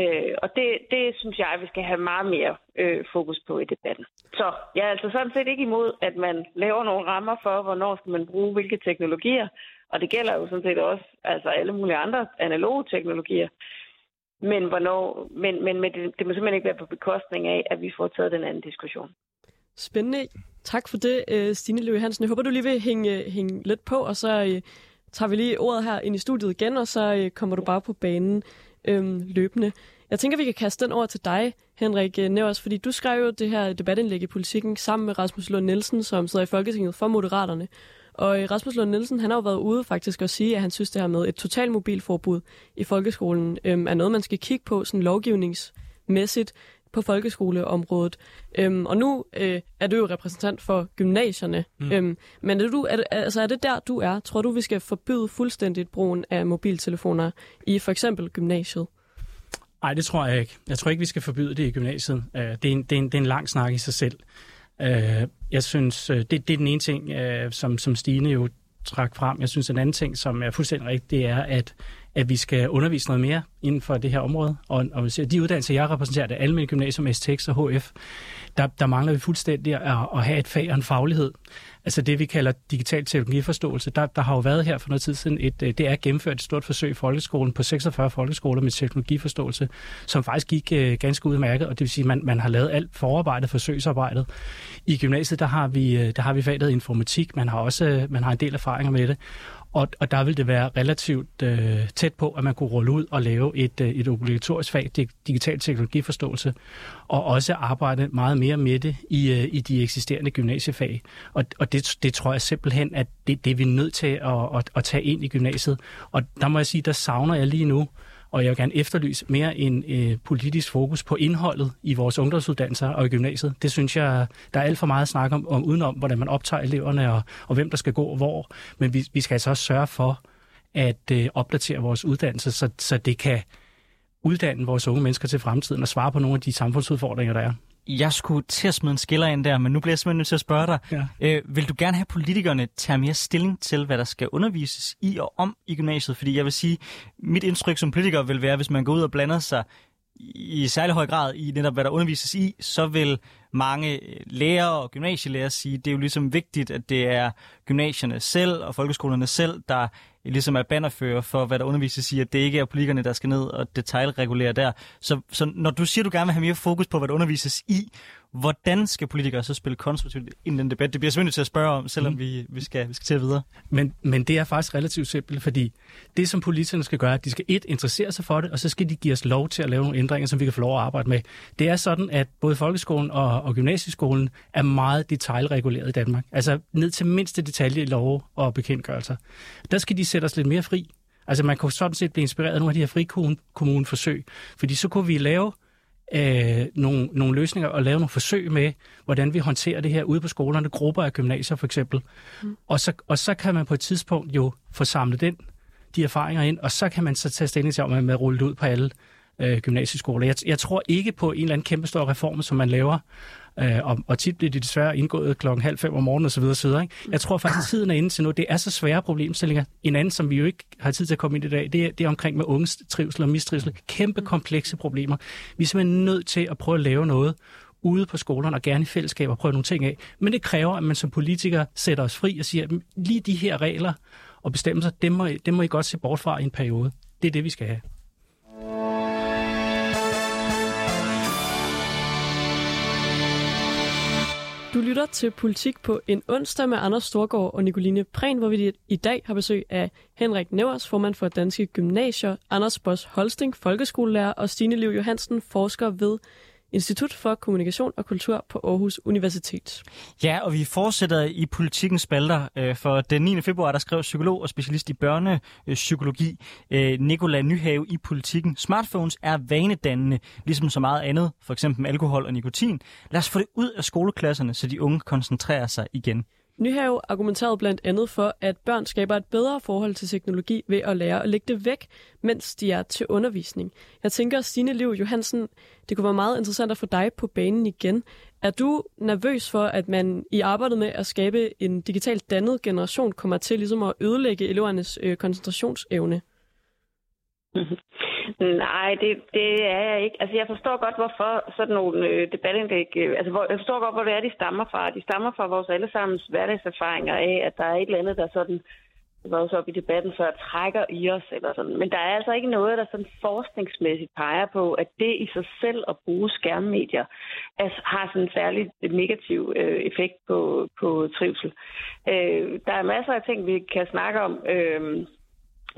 Øh, og det, det synes jeg, vi skal have meget mere øh, fokus på i debatten. Så jeg er altså sådan set ikke imod, at man laver nogle rammer for, hvornår skal man bruge hvilke teknologier. Og det gælder jo sådan set også altså alle mulige andre analoge teknologier. Men, hvornår, men, men, men det, det må simpelthen ikke være på bekostning af, at vi får taget den anden diskussion. Spændende. Tak for det, øh, Stine Løve Hansen. Jeg håber, du lige vil hænge, øh, hænge lidt på, og så øh, tager vi lige ordet her ind i studiet igen, og så kommer du bare på banen øhm, løbende. Jeg tænker, vi kan kaste den over til dig, Henrik øh, Nævers, fordi du skrev jo det her debatindlæg i politikken sammen med Rasmus Lund Nielsen, som sidder i Folketinget for Moderaterne. Og øh, Rasmus Lund Nielsen, han har jo været ude faktisk at sige, at han synes, det her med et totalt mobilforbud i folkeskolen øhm, er noget, man skal kigge på sådan lovgivningsmæssigt på folkeskoleområdet. Øhm, og nu øh, er du jo repræsentant for gymnasierne. Mm. Øhm, men er, du, er, det, altså, er det der, du er? Tror du, vi skal forbyde fuldstændigt brugen af mobiltelefoner i for eksempel gymnasiet? Nej, det tror jeg ikke. Jeg tror ikke, vi skal forbyde det i gymnasiet. Uh, det, er en, det, er en, det er en lang snak i sig selv. Uh, jeg synes, uh, det, det er den ene ting, uh, som, som Stine jo trak frem. Jeg synes, en anden ting, som er fuldstændig rigtigt, det er, at at vi skal undervise noget mere inden for det her område. Og, og de uddannelser, jeg repræsenterer, det almindelige gymnasium, STX og HF, der, der mangler vi fuldstændig at, at have et fag og en faglighed. Altså det, vi kalder digital teknologiforståelse. Der, der har jo været her for noget tid siden, et, øh, det er gennemført et stort forsøg i folkeskolen på 46 folkeskoler med teknologiforståelse, som faktisk gik øh, ganske udmærket, og det vil sige, at man, man har lavet alt forarbejdet, forsøgsarbejdet. I gymnasiet, der har vi, øh, der har vi faget informatik, man har også øh, man har en del erfaringer med det, og, og der vil det være relativt øh, tæt på, at man kunne rulle ud og lave et, øh, et obligatorisk fag, digital teknologiforståelse, og også arbejde meget mere med det i, øh, i de eksisterende gymnasiefag. Og, og det, det tror jeg simpelthen, at det, det er vi nødt til at, at, at tage ind i gymnasiet. Og der må jeg sige, der savner jeg lige nu og jeg vil gerne efterlyse mere en øh, politisk fokus på indholdet i vores ungdomsuddannelser og i gymnasiet. Det synes jeg, der er alt for meget snak om, om udenom, hvordan man optager eleverne og, og hvem der skal gå hvor. Men vi, vi skal altså også sørge for at øh, opdatere vores uddannelse, så, så det kan uddanne vores unge mennesker til fremtiden og svare på nogle af de samfundsudfordringer, der er jeg skulle til at smide en skiller ind der, men nu bliver jeg simpelthen nødt til at spørge dig. Ja. Øh, vil du gerne have, politikerne tager mere stilling til, hvad der skal undervises i og om i gymnasiet? Fordi jeg vil sige, mit indtryk som politiker vil være, hvis man går ud og blander sig i særlig høj grad i netop, hvad der undervises i, så vil mange lærere og gymnasielærer sige, at det er jo ligesom vigtigt, at det er gymnasierne selv og folkeskolerne selv, der ligesom er bannerfører for, hvad der undervises i, at det ikke er politikerne, der skal ned og detaljregulere der. Så, så når du siger, at du gerne vil have mere fokus på, hvad der undervises i, Hvordan skal politikere så spille konstruktivt ind i den debat? Det bliver selvfølgelig til at spørge om, selvom mm. vi, vi, skal, vi skal til videre. Men, men det er faktisk relativt simpelt, fordi det, som politikerne skal gøre, de skal et, interessere sig for det, og så skal de give os lov til at lave nogle ændringer, som vi kan få lov at arbejde med. Det er sådan, at både folkeskolen og, og gymnasieskolen er meget detaljreguleret i Danmark. Altså ned til mindste detalje i lov og bekendtgørelser. Der skal de sætte os lidt mere fri. Altså man kunne sådan set blive inspireret af nogle af de her frikommuneforsøg, fordi så kunne vi lave øh, nogle, nogle løsninger og lave nogle forsøg med, hvordan vi håndterer det her ude på skolerne, grupper af gymnasier for eksempel. Mm. Og, så, og så kan man på et tidspunkt jo få samlet den, de erfaringer ind, og så kan man så tage stilling til, om man vil rulle det ud på alle øh, gymnasieskoler. Jeg, jeg tror ikke på en eller anden kæmpestor reform, som man laver, øh, og, og tit bliver det desværre indgået klokken halv fem om morgenen osv. osv. Ikke? Jeg tror faktisk, at tiden er inde til noget. Det er så svære problemstillinger. En anden, som vi jo ikke har tid til at komme ind i dag, det er, det er omkring med unges trivsel og mistrivsel. Kæmpe komplekse problemer. Vi er simpelthen nødt til at prøve at lave noget ude på skolerne og gerne i fællesskab og prøve nogle ting af. Men det kræver, at man som politiker sætter os fri og siger, at lige de her regler og bestemmelser, dem må, dem må I godt se bort fra i en periode. Det er det, vi skal have. Du lytter til Politik på en onsdag med Anders Storgård og Nicoline Prehn, hvor vi i dag har besøg af Henrik Nevers, formand for Danske Gymnasier, Anders Boss Holsting, folkeskolelærer og Stine Liv Johansen, forsker ved Institut for Kommunikation og Kultur på Aarhus Universitet. Ja, og vi fortsætter i politikens spalter, øh, for den 9. februar, der skrev psykolog og specialist i børnepsykologi øh, Nikola Nikolaj Nyhave i politikken. Smartphones er vanedannende, ligesom så meget andet, for eksempel alkohol og nikotin. Lad os få det ud af skoleklasserne, så de unge koncentrerer sig igen. Nyhave argumenterede blandt andet for, at børn skaber et bedre forhold til teknologi ved at lære at lægge det væk, mens de er til undervisning. Jeg tænker, Stine Liv Johansen, det kunne være meget interessant at få dig på banen igen. Er du nervøs for, at man i arbejdet med at skabe en digitalt dannet generation kommer til ligesom at ødelægge elevernes øh, koncentrationsevne? (laughs) Nej, det, det er jeg ikke. Altså, jeg forstår godt, hvorfor sådan nogle øh, debatindlæg... Øh, altså, hvor, jeg forstår godt, hvor det er, de stammer fra. De stammer fra vores allesammens hverdagserfaringer af, at der er et eller andet, der sådan... Det var også op i debatten før, trækker i os eller sådan. Men der er altså ikke noget, der sådan forskningsmæssigt peger på, at det i sig selv at bruge skærmmedier altså, har sådan en særlig negativ øh, effekt på, på trivsel. Øh, der er masser af ting, vi kan snakke om. Øh,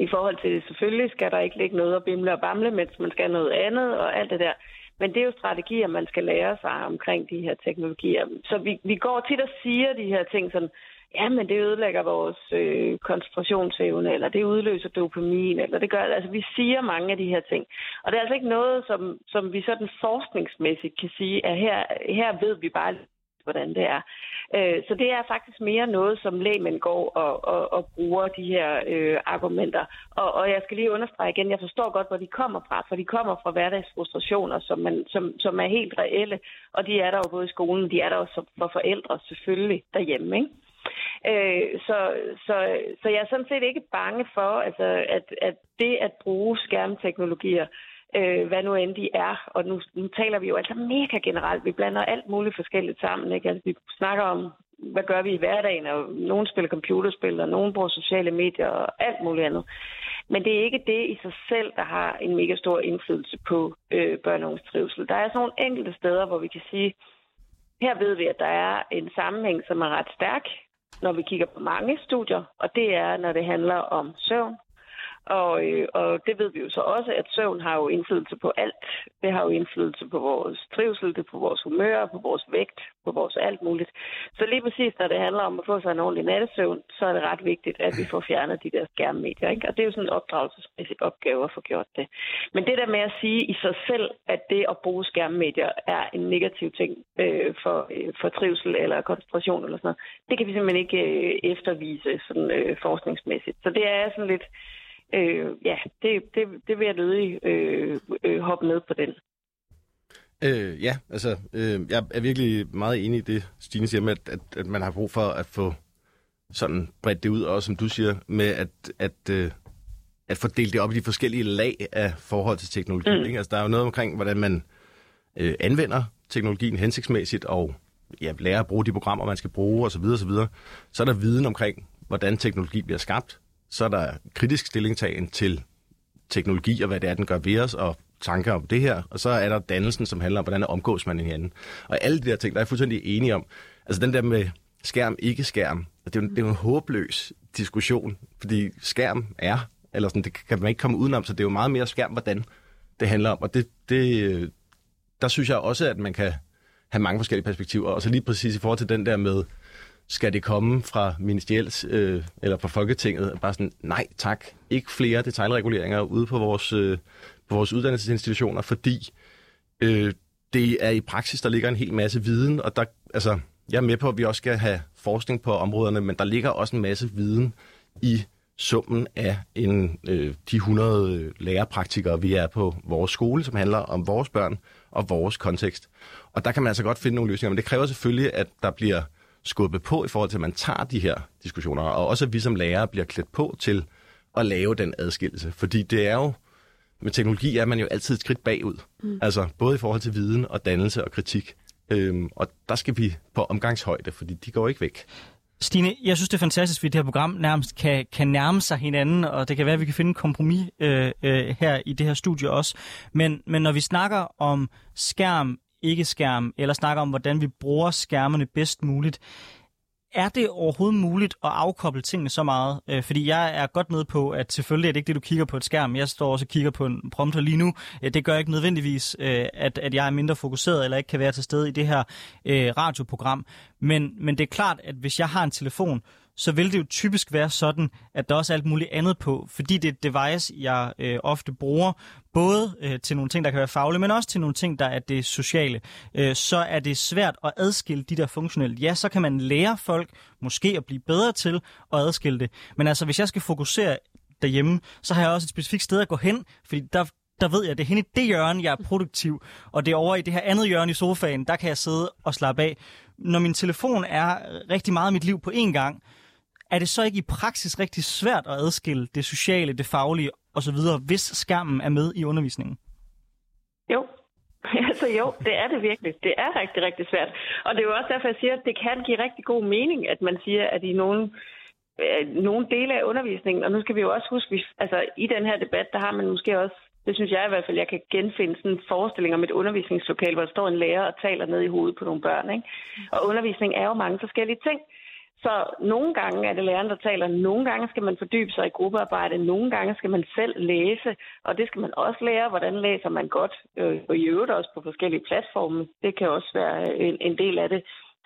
i forhold til, selvfølgelig skal der ikke ligge noget at bimle og bamle, mens man skal noget andet og alt det der. Men det er jo strategier, man skal lære sig omkring de her teknologier. Så vi, vi går tit og siger de her ting sådan, ja, men det ødelægger vores øh, koncentrationsevne, eller det udløser dopamin, eller det gør, altså vi siger mange af de her ting. Og det er altså ikke noget, som, som vi sådan forskningsmæssigt kan sige, at her, her ved vi bare hvordan det er. Øh, så det er faktisk mere noget, som lægemænd går og, og, og bruger de her øh, argumenter. Og, og jeg skal lige understrege igen, jeg forstår godt, hvor de kommer fra, for de kommer fra hverdagsfrustrationer, som, man, som, som er helt reelle, og de er der jo både i skolen, de er der også for forældre selvfølgelig derhjemme, ikke? Øh, så, så, så jeg er sådan set ikke bange for, altså, at, at det at bruge skærmteknologier øh, hvad nu end de er. Og nu, nu taler vi jo altså mega generelt. Vi blander alt muligt forskelligt sammen. Ikke? Altså, vi snakker om, hvad gør vi i hverdagen, og nogen spiller computerspil, og nogen bruger sociale medier og alt muligt andet. Men det er ikke det i sig selv, der har en mega stor indflydelse på øh, børn og trivsel. Der er sådan nogle enkelte steder, hvor vi kan sige, her ved vi, at der er en sammenhæng, som er ret stærk, når vi kigger på mange studier, og det er, når det handler om søvn, og, øh, og det ved vi jo så også, at søvn har jo indflydelse på alt. Det har jo indflydelse på vores trivsel, det på vores humør, på vores vægt, på vores alt muligt. Så lige præcis, når det handler om at få sig en ordentlig nattesøvn, så er det ret vigtigt, at vi får fjernet de der skærmmedier. Ikke? Og det er jo sådan en opdragelsesmæssig opgave at få gjort det. Men det der med at sige i sig selv, at det at bruge skærmmedier er en negativ ting øh, for, øh, for trivsel eller koncentration eller sådan noget, det kan vi simpelthen ikke øh, eftervise sådan, øh, forskningsmæssigt. Så det er sådan lidt øh, ja, det, det, det vil jeg nødig øh, øh, hoppe med på den. Øh, ja, altså, øh, jeg er virkelig meget enig i det, Stine siger med, at, at, at man har brug for at få sådan bredt det ud, også som du siger, med at, at, øh, at få delt det op i de forskellige lag af forhold til teknologi. Mm. Ikke? Altså, der er jo noget omkring, hvordan man øh, anvender teknologien hensigtsmæssigt, og ja, lærer at bruge de programmer, man skal bruge osv. osv. Så er der viden omkring, hvordan teknologi bliver skabt, så er der kritisk stillingtagen til teknologi og hvad det er, den gør ved os, og tanker om det her, og så er der dannelsen, som handler om, hvordan omgås man hinanden. Og alle de der ting, der er jeg fuldstændig enig om. Altså den der med skærm, ikke skærm, det er jo, det er jo en håbløs diskussion, fordi skærm er, eller sådan, det kan man ikke komme udenom, så det er jo meget mere skærm, hvordan det handler om. Og det, det, der synes jeg også, at man kan have mange forskellige perspektiver, og så lige præcis i forhold til den der med, skal det komme fra ministeriels øh, eller fra Folketinget? Bare sådan, nej tak, ikke flere detaljreguleringer ude på vores, øh, på vores uddannelsesinstitutioner, fordi øh, det er i praksis, der ligger en hel masse viden, og der, altså, jeg er med på, at vi også skal have forskning på områderne, men der ligger også en masse viden i summen af en, øh, de 100 øh, lærerpraktikere, vi er på vores skole, som handler om vores børn og vores kontekst. Og der kan man altså godt finde nogle løsninger, men det kræver selvfølgelig, at der bliver skubbet på i forhold til, at man tager de her diskussioner, og også at vi som lærere bliver klædt på til at lave den adskillelse. Fordi det er jo, med teknologi er man jo altid et skridt bagud. Mm. Altså både i forhold til viden og dannelse og kritik. Øhm, og der skal vi på omgangshøjde, fordi de går ikke væk. Stine, jeg synes, det er fantastisk, at det her program nærmest kan, kan nærme sig hinanden, og det kan være, at vi kan finde en kompromis øh, øh, her i det her studie også. Men, men når vi snakker om skærm, ikke skærm, eller snakker om, hvordan vi bruger skærmene bedst muligt, er det overhovedet muligt at afkoble tingene så meget? Øh, fordi jeg er godt med på, at selvfølgelig er det ikke det, du kigger på et skærm. Jeg står også og kigger på en prompter lige nu. Øh, det gør ikke nødvendigvis, øh, at, at jeg er mindre fokuseret eller ikke kan være til stede i det her øh, radioprogram. Men, men det er klart, at hvis jeg har en telefon, så vil det jo typisk være sådan, at der også er alt muligt andet på, fordi det er et device, jeg øh, ofte bruger, både øh, til nogle ting, der kan være faglige, men også til nogle ting, der er det sociale, øh, så er det svært at adskille de der funktionelle. Ja, så kan man lære folk måske at blive bedre til at adskille det, men altså hvis jeg skal fokusere derhjemme, så har jeg også et specifikt sted at gå hen, fordi der, der ved jeg, at det er henne i det hjørne, jeg er produktiv, og det er over i det her andet hjørne i sofaen, der kan jeg sidde og slappe af. Når min telefon er rigtig meget af mit liv på én gang, er det så ikke i praksis rigtig svært at adskille det sociale, det faglige osv., hvis skærmen er med i undervisningen? Jo, (laughs) Altså jo, det er det virkelig. Det er rigtig, rigtig svært. Og det er jo også derfor, jeg siger, at det kan give rigtig god mening, at man siger, at i nogle, øh, nogle dele af undervisningen, og nu skal vi jo også huske, at altså i den her debat, der har man måske også, det synes jeg i hvert fald, jeg kan genfinde sådan en forestilling om et undervisningslokal, hvor der står en lærer og taler ned i hovedet på nogle børn. Ikke? Og undervisning er jo mange forskellige ting. Så nogle gange er det læreren, der taler. Nogle gange skal man fordybe sig i gruppearbejde. Nogle gange skal man selv læse. Og det skal man også lære. Hvordan læser man godt? Øh, og i øvrigt også på forskellige platforme. Det kan også være øh, en, en del af det.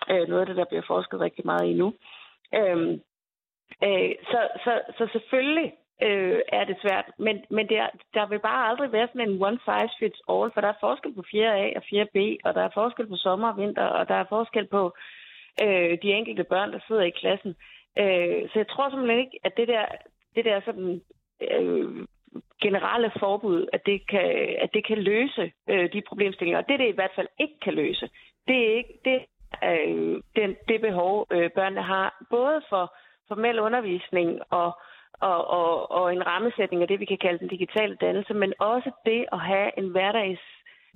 Øh, noget af det, der bliver forsket rigtig meget i nu. Øh, øh, så, så, så selvfølgelig øh, er det svært. Men, men det der, der vil bare aldrig være sådan en one size fits all, for der er forskel på 4A og 4B, og der er forskel på sommer og vinter, og der er forskel på øh, de enkelte børn, der sidder i klassen. Øh, så jeg tror simpelthen ikke, at det der, det der sådan, øh, generelle forbud, at det kan, at det kan løse øh, de problemstillinger. Og det, det i hvert fald ikke kan løse, det er ikke det, øh, det, det behov, øh, børnene har, både for formel undervisning og, og, og, og en rammesætning af det, vi kan kalde den digitale dannelse, men også det at have en hverdags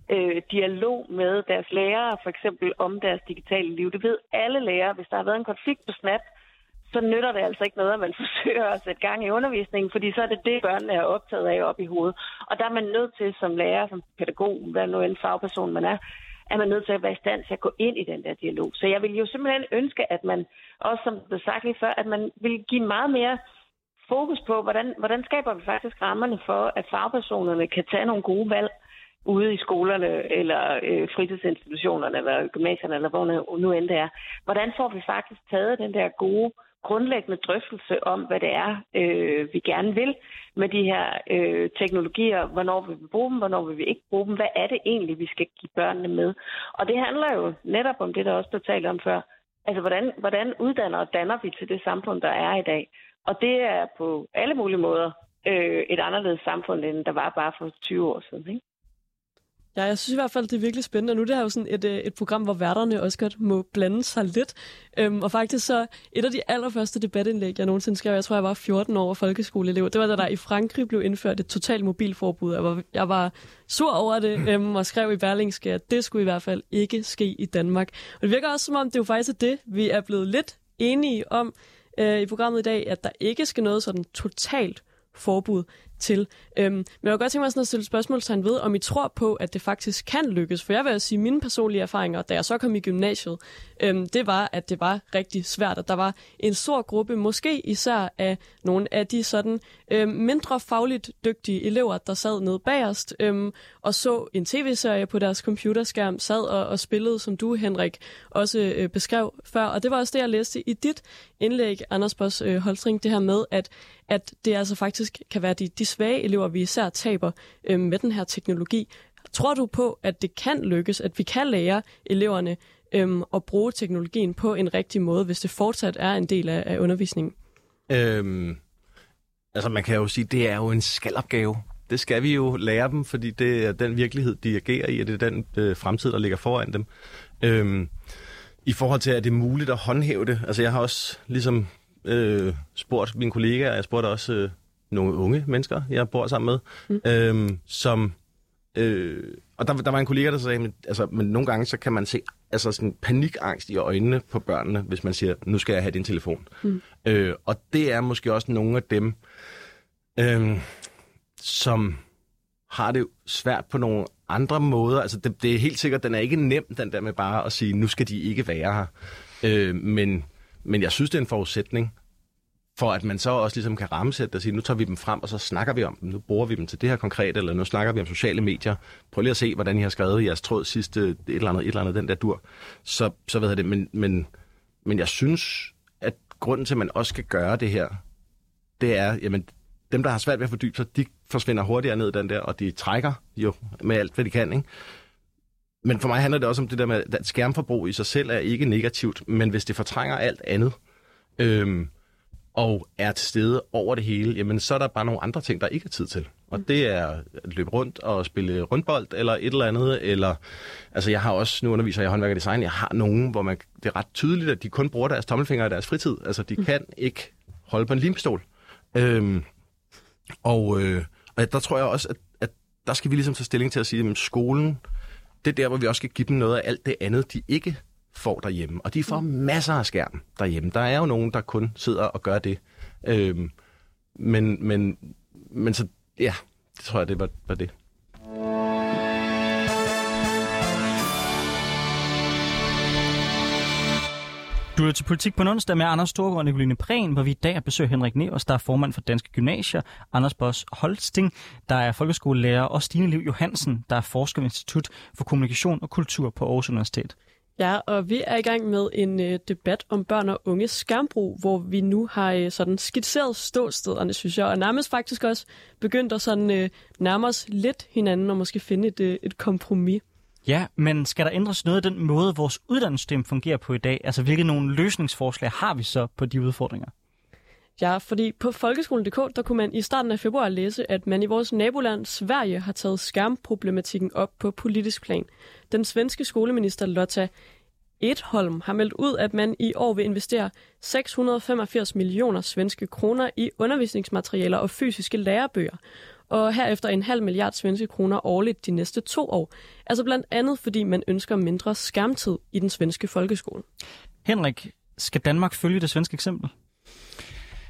øh, dialog med deres lærere, for eksempel om deres digitale liv. Det ved alle lærere. Hvis der har været en konflikt på Snap, så nytter det altså ikke noget, at man (laughs) forsøger at sætte gang i undervisningen, fordi så er det det, børnene er optaget af op i hovedet. Og der er man nødt til som lærer, som pædagog, hvad nu en fagperson man er, er man nødt til at være i stand til at gå ind i den der dialog. Så jeg vil jo simpelthen ønske, at man, også som det sagt lige før, at man vil give meget mere fokus på, hvordan, hvordan skaber vi faktisk rammerne for, at fagpersonerne kan tage nogle gode valg, ude i skolerne, eller øh, fritidsinstitutionerne, eller gymnasierne, eller hvor nu end det er. Hvordan får vi faktisk taget den der gode, grundlæggende drøftelse om, hvad det er, øh, vi gerne vil med de her øh, teknologier. Hvornår vil vi bruge dem, hvornår vil vi ikke bruge dem? Hvad er det egentlig, vi skal give børnene med? Og det handler jo netop om det, der også blev talt om før. Altså, hvordan, hvordan uddanner og danner vi til det samfund, der er i dag? Og det er på alle mulige måder øh, et anderledes samfund, end der var bare for 20 år siden. Ikke? Ja, jeg synes i hvert fald, det er virkelig spændende. Og nu er det jo sådan et, øh, et program, hvor værterne også godt må blande sig lidt. Øhm, og faktisk så, et af de allerførste debatindlæg, jeg nogensinde skrev, jeg tror, jeg var 14 år folkeskoleelev, det var da der i Frankrig blev indført et totalt mobilforbud. Jeg var, jeg var sur over det, (clears throat) øhm, og skrev i Berlingske, at det skulle i hvert fald ikke ske i Danmark. Og det virker også som om, det er jo faktisk er det, vi er blevet lidt enige om øh, i programmet i dag, at der ikke skal noget sådan totalt forbud til. Øhm, men jeg vil godt tænke mig sådan at stille spørgsmålstegn ved, om I tror på, at det faktisk kan lykkes. For jeg vil sige, mine personlige erfaringer, da jeg så kom i gymnasiet, øhm, det var, at det var rigtig svært, Og der var en stor gruppe, måske især af nogle af de sådan øhm, mindre fagligt dygtige elever, der sad nede bagerst øhm, og så en tv-serie på deres computerskærm, sad og, og spillede, som du, Henrik, også øh, beskrev før. Og det var også det, jeg læste i dit indlæg, Anders Boss øh, Holstring, det her med, at, at det altså faktisk kan være de, de svage elever, vi især taber øh, med den her teknologi. Tror du på, at det kan lykkes, at vi kan lære eleverne øh, at bruge teknologien på en rigtig måde, hvis det fortsat er en del af, af undervisningen? Øhm, Altså man kan jo sige, det er jo en skalopgave. Det skal vi jo lære dem, fordi det er den virkelighed, de agerer i, og det er den øh, fremtid, der ligger foran dem. Øhm, I forhold til, at det er muligt at håndhæve det. Altså jeg har også ligesom øh, spurgt mine kollegaer, jeg spurgte også øh, nogle unge mennesker, jeg bor sammen med, mm. øhm, som... Øh, og der, der var en kollega, der sagde, men, altså, men nogle gange så kan man se altså sådan panikangst i øjnene på børnene, hvis man siger, nu skal jeg have din telefon. Mm. Øh, og det er måske også nogle af dem, øh, som har det svært på nogle andre måder. Altså det, det er helt sikkert, den er ikke nem, den der med bare at sige, nu skal de ikke være her. Øh, men, men jeg synes, det er en forudsætning for at man så også ligesom kan rammesætte og sige, nu tager vi dem frem, og så snakker vi om dem. Nu bruger vi dem til det her konkret, eller nu snakker vi om sociale medier. Prøv lige at se, hvordan I har skrevet i jeres tråd sidste et eller andet, et eller andet den der dur. Så, så ved jeg det, men, men, men jeg synes, at grunden til, at man også skal gøre det her, det er, jamen, dem, der har svært ved at fordybe sig, de forsvinder hurtigere ned den der, og de trækker jo med alt, hvad de kan, ikke? Men for mig handler det også om det der med, at skærmforbrug i sig selv er ikke negativt, men hvis det fortrænger alt andet, øhm, og er til stede over det hele, jamen så er der bare nogle andre ting, der ikke er tid til. Og det er at løbe rundt og spille rundbold eller et eller andet, eller altså jeg har også, nu underviser jeg håndværk og design, jeg har nogen, hvor man, det er ret tydeligt, at de kun bruger deres tommelfinger i deres fritid. Altså de mm. kan ikke holde på en limpistol. Øhm, og, øh, og der tror jeg også, at, at der skal vi ligesom tage stilling til at sige, at skolen, det er der, hvor vi også skal give dem noget af alt det andet, de ikke får derhjemme. Og de får masser af skærm derhjemme. Der er jo nogen, der kun sidder og gør det. Øhm, men, men, men så, ja, det tror jeg, det var, var det. Du er til politik på onsdag med Anders Storgård og Nicoline Prehn, hvor vi i dag besøger Henrik Nevers, der er formand for Danske Gymnasier, Anders Boss Holsting, der er folkeskolelærer, og Stine Liv Johansen, der er forsker ved Institut for Kommunikation og Kultur på Aarhus Universitet. Ja, og vi er i gang med en øh, debat om børn og unge skærmbrug, hvor vi nu har øh, sådan skitseret ståstederne, synes jeg, og nærmest faktisk også begyndt at sådan, øh, nærme os lidt hinanden og måske finde et, øh, et kompromis. Ja, men skal der ændres noget af den måde, vores uddannelsessystem fungerer på i dag? Altså, hvilke nogle løsningsforslag har vi så på de udfordringer? Ja, fordi på folkeskolen.dk, der kunne man i starten af februar læse, at man i vores naboland Sverige har taget skærmproblematikken op på politisk plan. Den svenske skoleminister Lotta Edholm har meldt ud, at man i år vil investere 685 millioner svenske kroner i undervisningsmaterialer og fysiske lærebøger, og herefter en halv milliard svenske kroner årligt de næste to år. Altså blandt andet, fordi man ønsker mindre skærmtid i den svenske folkeskole. Henrik, skal Danmark følge det svenske eksempel?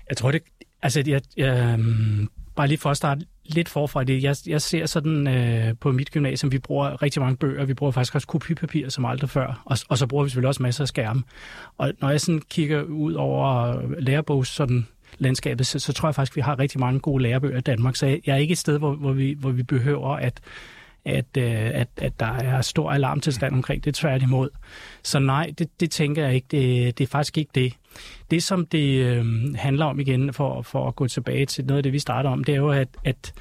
Jeg tror det... Altså, jeg, jeg, øhm, bare lige for at starte lidt forfra det. Jeg, jeg ser sådan øh, på mit gymnasium, vi bruger rigtig mange bøger. Vi bruger faktisk også kopipapir som aldrig før. Og, og så bruger vi selvfølgelig også masser af skærme. Og når jeg sådan kigger ud over lærebogs sådan landskabet, så, så tror jeg faktisk, vi har rigtig mange gode lærebøger i Danmark. Så jeg, jeg er ikke et sted, hvor, hvor, vi, hvor vi behøver at at, øh, at, at der er stor alarmtilstand omkring det tværtimod. Så nej, det, det tænker jeg ikke. Det, det er faktisk ikke det. Det, som det øh, handler om igen, for, for at gå tilbage til noget af det, vi starter om, det er jo, at, at,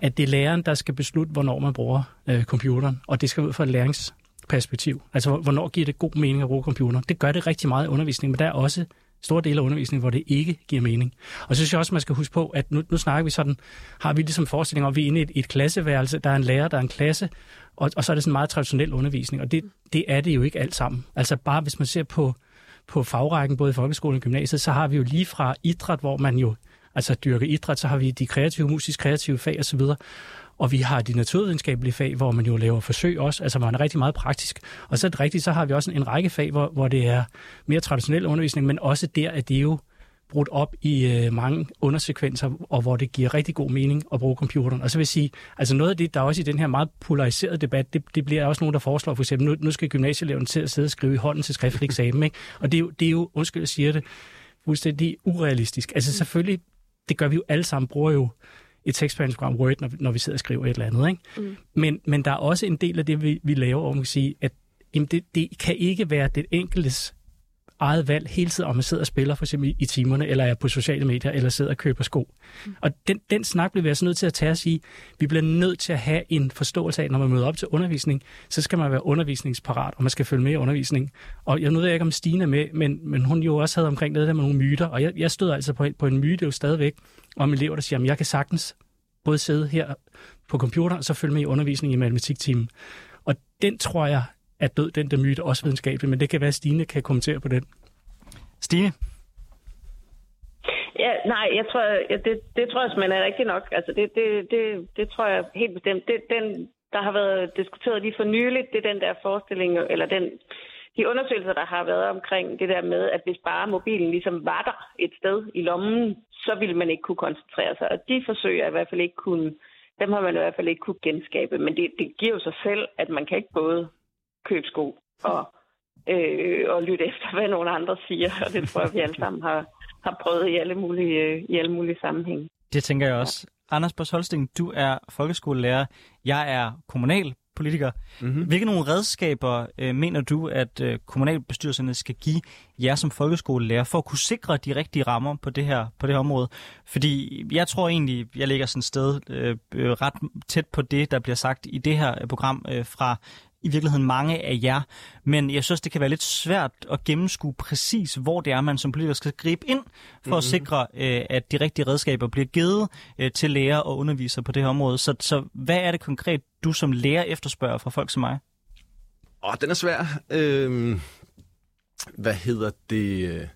at det er læreren, der skal beslutte, hvornår man bruger øh, computeren, og det skal ud fra et læringsperspektiv. Altså, hvornår giver det god mening at bruge computer? Det gør det rigtig meget i undervisning, men der er også store dele af undervisningen, hvor det ikke giver mening. Og så synes jeg også, man skal huske på, at nu, nu snakker vi sådan, har vi ligesom forestilling om, at vi er inde i et, et klasseværelse, der er en lærer, der er en klasse, og, og så er det sådan meget traditionel undervisning, og det, det er det jo ikke alt sammen. Altså bare hvis man ser på, på fagrækken, både i folkeskolen og gymnasiet, så har vi jo lige fra idræt, hvor man jo altså dyrker idræt, så har vi de kreative, musisk kreative fag osv., og vi har de naturvidenskabelige fag, hvor man jo laver forsøg også, altså man er rigtig meget praktisk. Og så er det rigtigt, så har vi også en række fag, hvor, hvor det er mere traditionel undervisning, men også der, at det jo brudt op i øh, mange undersekvenser, og hvor det giver rigtig god mening at bruge computeren. Og så vil jeg sige, altså noget af det, der er også i den her meget polariserede debat, det, det bliver også nogen, der foreslår for eksempel, nu, nu skal gymnasieeleverne til at sidde og skrive i hånden til skriftlig eksamen, ikke? Og det er, jo, det er jo, undskyld, jeg siger det, fuldstændig urealistisk. Altså selvfølgelig, det gør vi jo alle sammen, bruger jo et tekstbehandlingsprogram Word, når, når vi sidder og skriver et eller andet. Ikke? Mm. Men, men der er også en del af det, vi, vi laver, hvor man kan sige, at jamen det, det kan ikke være det enkeltes eget valg hele tiden, om man sidder og spiller for eksempel i timerne, eller er på sociale medier, eller sidder og køber sko. Mm. Og den, den snak bliver vi altså nødt til at tage os i. Vi bliver nødt til at have en forståelse af, når man møder op til undervisning, så skal man være undervisningsparat, og man skal følge med i undervisning. Og jeg ved ikke, om Stine med, men, men hun jo også havde omkring det der med nogle myter, og jeg, jeg stod altså på, på en myte jo stadigvæk, om elever, der siger, at jeg kan sagtens både sidde her på computer, og så følge med i undervisning i matematiktimen. Og den tror jeg er død, den der myte, også videnskabelig, men det kan være, at Stine kan kommentere på den. Stine? Ja, nej, jeg tror, ja, det, det tror jeg simpelthen er rigtigt nok. Altså, det, det, det, det tror jeg helt bestemt. Det, den, der har været diskuteret lige for nyligt, det er den der forestilling, eller den, de undersøgelser, der har været omkring det der med, at hvis bare mobilen ligesom var der et sted i lommen, så ville man ikke kunne koncentrere sig. Og de forsøger i hvert fald ikke kunne, dem har man i hvert fald ikke kunne genskabe. Men det, det giver jo sig selv, at man kan ikke både købe sko og, øh, og lytte efter, hvad nogle andre siger. Og det tror jeg, vi alle sammen har, har prøvet i alle mulige, i alle mulige sammenhænge. Det tænker jeg også. Ja. Anders Bos Holsting, du er folkeskolelærer. Jeg er kommunalpolitiker. Mm-hmm. Hvilke nogle redskaber øh, mener du, at øh, kommunalbestyrelserne skal give jer som folkeskolelærer for at kunne sikre de rigtige rammer på det her, på det her område? Fordi jeg tror egentlig, jeg ligger sådan et sted øh, ret tæt på det, der bliver sagt i det her program øh, fra i virkeligheden mange af jer. Men jeg synes, det kan være lidt svært at gennemskue præcis, hvor det er, man som politiker skal gribe ind for mm-hmm. at mhm. sikre, øh, at de rigtige redskaber bliver givet øh, til lærer og undervisere på det her område. Så, så hvad er det konkret, du som lærer efterspørger fra folk som mig? Åh, oh, den er svær. Øhm, hvad hedder det?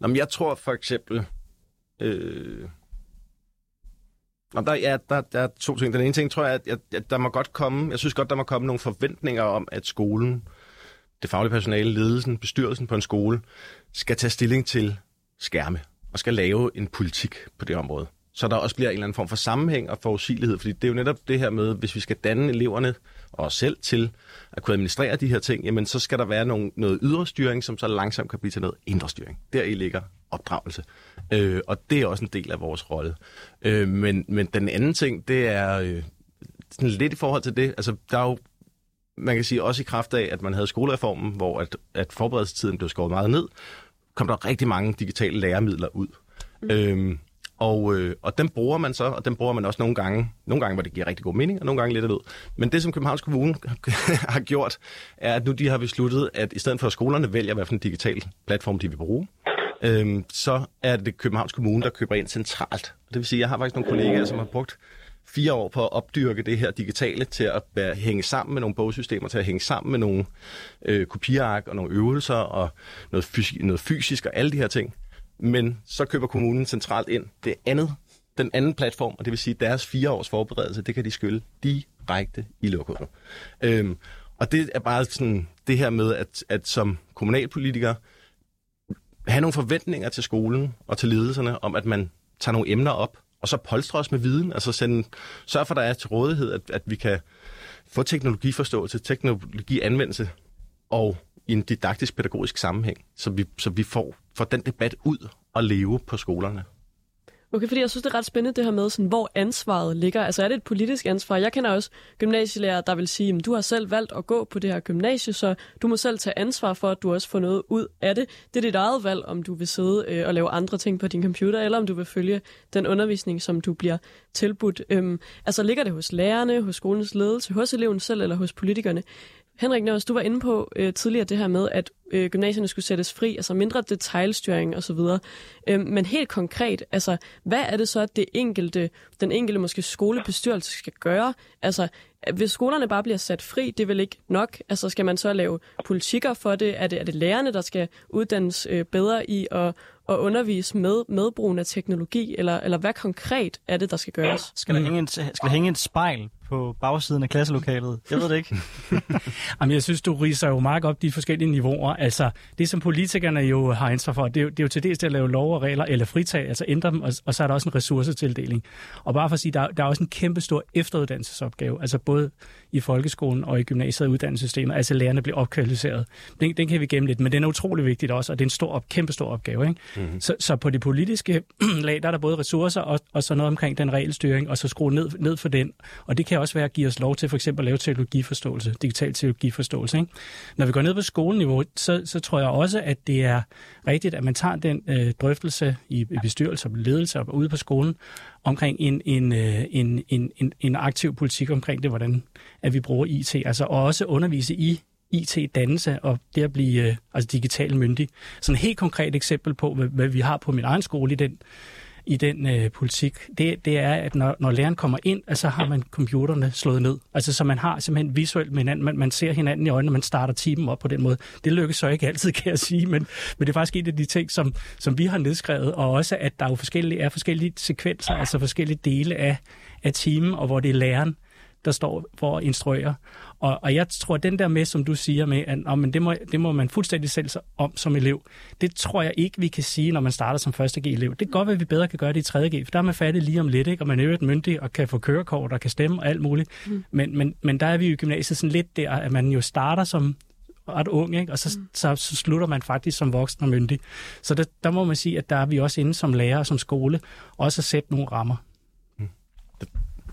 Nå, men jeg tror for eksempel... Øh, Nå, der, ja, der, der er to ting. Den ene ting tror jeg, at, at der må godt komme, jeg synes godt, der må komme nogle forventninger om, at skolen, det faglige personale, ledelsen, bestyrelsen på en skole, skal tage stilling til skærme og skal lave en politik på det område. Så der også bliver en eller anden form for sammenhæng og forudsigelighed, fordi det er jo netop det her med, hvis vi skal danne eleverne og os selv til at kunne administrere de her ting, jamen så skal der være nogle, noget ydre styring, som så langsomt kan blive til noget indre styring. Der i ligger opdragelse. Øh, og det er også en del af vores rolle. Øh, men, men den anden ting, det er øh, sådan lidt i forhold til det. Altså, der er jo, man kan sige også i kraft af, at man havde skolereformen, hvor at, at forberedelsestiden blev skåret meget ned, kom der rigtig mange digitale læremidler ud. Mm. Øh, og, øh, og den bruger man så, og den bruger man også nogle gange, nogle gange, hvor det giver rigtig god mening, og nogle gange lidt af ud. Men det, som Københavns Kommune (laughs) har gjort, er, at nu de har besluttet, at i stedet for at skolerne vælger, hvad for en digital platform de vil bruge, øhm, så er det Københavns Kommune, der køber ind centralt. Det vil sige, at jeg har faktisk nogle kollegaer, som har brugt fire år på at opdyrke det her digitale til at være, hænge sammen med nogle bogsystemer, til at hænge sammen med nogle øh, kopiark og nogle øvelser og noget, fysisk, noget fysisk og alle de her ting. Men så køber kommunen centralt ind det andet, den anden platform, og det vil sige, at deres fire års forberedelse, det kan de skylde direkte i lokummet. Øhm, og det er bare sådan det her med, at, at som kommunalpolitiker, have nogle forventninger til skolen og til ledelserne om, at man tager nogle emner op, og så polstre os med viden, altså sende, sørg for, at der er til rådighed, at, at vi kan få teknologiforståelse, teknologianvendelse, og i en didaktisk pædagogisk sammenhæng, så vi, så vi får, får den debat ud og leve på skolerne. Okay, fordi jeg synes, det er ret spændende det her med, sådan, hvor ansvaret ligger. Altså er det et politisk ansvar? Jeg kender også gymnasielærer, der vil sige, at du har selv valgt at gå på det her gymnasie, så du må selv tage ansvar for, at du også får noget ud af det. Det er dit eget valg, om du vil sidde øh, og lave andre ting på din computer, eller om du vil følge den undervisning, som du bliver tilbudt. Øhm, altså ligger det hos lærerne, hos skolens ledelse, hos eleven selv eller hos politikerne? Henrik Nørs, du var inde på øh, tidligere det her med, at øh, gymnasierne skulle sættes fri, altså mindre detaljstyring osv. Øh, men helt konkret, altså, hvad er det så, at det enkelte, den enkelte måske skolebestyrelse skal gøre? Altså, hvis skolerne bare bliver sat fri, det er vel ikke nok? Altså, skal man så lave politikker for det? Er det, er det lærerne, der skal uddannes øh, bedre i at, at undervise med, med brugen af teknologi? Eller, eller hvad konkret er det, der skal gøres? Skal der hænge en, skal der hænge et spejl på bagsiden af klasselokalet? Jeg ved det ikke. (laughs) Jamen, jeg synes, du riser jo meget op de forskellige niveauer. Altså, det som politikerne jo har ansvar for, det er jo, det er jo til dels til at lave lov og regler, eller fritage, altså ændre dem, og, og så er der også en ressourcetildeling. Og bare for at sige, der, der er også en kæmpe stor efteruddannelsesopgave. Altså både i folkeskolen og i gymnasiet og uddannelsessystemet, altså lærerne bliver opkvalificeret. Den, den kan vi gemme lidt, men den er utrolig vigtigt også, og det er en stor, kæmpe stor opgave. Ikke? Mm-hmm. Så, så på det politiske (clears throat) lag, der er der både ressourcer og, og så noget omkring den regelstyring, og så skrue ned, ned for den. Og det kan også være at give os lov til for eksempel at lave teknologiforståelse, digital teknologiforståelse. Ikke? Når vi går ned på skoleniveau, så, så tror jeg også, at det er rigtigt, at man tager den øh, drøftelse i, i bestyrelse og ledelse og ude på skolen, omkring en, en, øh, en, en, en, en aktiv politik omkring det, hvordan at vi bruger IT. Altså også undervise i IT-dannelse og det at blive øh, altså digital myndig. Så et helt konkret eksempel på, hvad, hvad vi har på min egen skole i den i den øh, politik, det, det er, at når, når læreren kommer ind, altså har man computerne slået ned. Altså så man har simpelthen visuelt med hinanden, man, man ser hinanden i øjnene, man starter timen op på den måde. Det lykkes så ikke altid, (laughs) kan jeg sige, men, men det er faktisk en af de ting, som, som vi har nedskrevet, og også at der er, jo forskellige, er forskellige sekvenser, altså forskellige dele af, af timen, og hvor det er læreren, der står for at instruere. Og, og jeg tror, at den der med, som du siger med, at oh, men det, må, det må man fuldstændig selv om som elev, det tror jeg ikke, vi kan sige, når man starter som første G-elev. Det kan godt være, at vi bedre kan gøre det i 3. G, for der er man fattig lige om lidt, ikke? og man er jo et myndig og kan få kørekort og kan stemme og alt muligt. Mm. Men, men, men der er vi jo i gymnasiet sådan lidt der, at man jo starter som ret ung, ikke? og så, mm. så, så slutter man faktisk som voksen og myndig. Så der, der må man sige, at der er vi også inde som lærer og som skole, også at sætte nogle rammer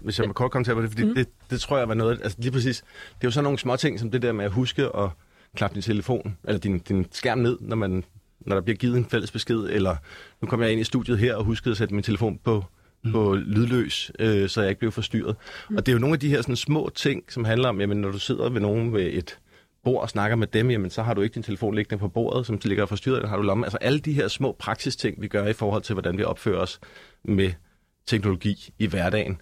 hvis jeg må kort kommentere på det, fordi mm. det, det tror jeg var noget, altså lige præcis, det er jo sådan nogle små ting, som det der med at huske at klappe din telefon, eller din, din skærm ned, når, man, når der bliver givet en fælles besked, eller nu kommer jeg ind i studiet her og huskede at sætte min telefon på, mm. på lydløs, øh, så jeg ikke blev forstyrret. Mm. Og det er jo nogle af de her sådan, små ting, som handler om, jamen, når du sidder ved nogen ved et bord og snakker med dem, jamen så har du ikke din telefon liggende på bordet, som ligger forstyrret, eller har du lommen. Altså alle de her små praksisting, vi gør i forhold til, hvordan vi opfører os med teknologi i hverdagen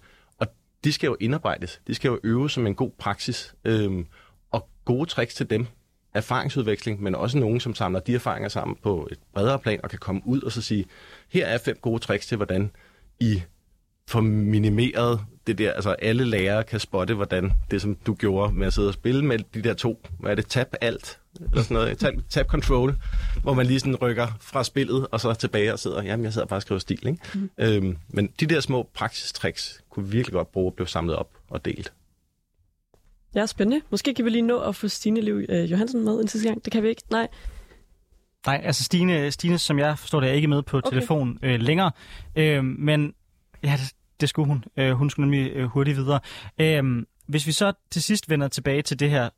de skal jo indarbejdes. De skal jo øve som en god praksis. Øhm, og gode tricks til dem, erfaringsudveksling, men også nogen, som samler de erfaringer sammen på et bredere plan og kan komme ud og så sige, her er fem gode tricks til, hvordan I får minimeret det der, altså alle lærere kan spotte, hvordan det, som du gjorde med at sidde og spille med de der to, hvad er det, tab alt, eller sådan noget, tab, tab control, hvor man lige sådan rykker fra spillet, og så tilbage og sidder, jamen jeg sidder bare og skriver stil, ikke? Mm. Øhm, men de der små praksistricks kunne vi virkelig godt bruge at blive samlet op og delt. Ja, spændende. Måske kan vi lige nå at få Stine Liv øh, Johansen med en sidste gang. Det kan vi ikke. Nej. Nej, altså Stine, Stine, som jeg forstår det, er ikke med på okay. telefon øh, længere. Øh, men ja, det, det skulle hun. Øh, hun skulle nemlig øh, hurtigt videre. Øh, hvis vi så til sidst vender tilbage til det her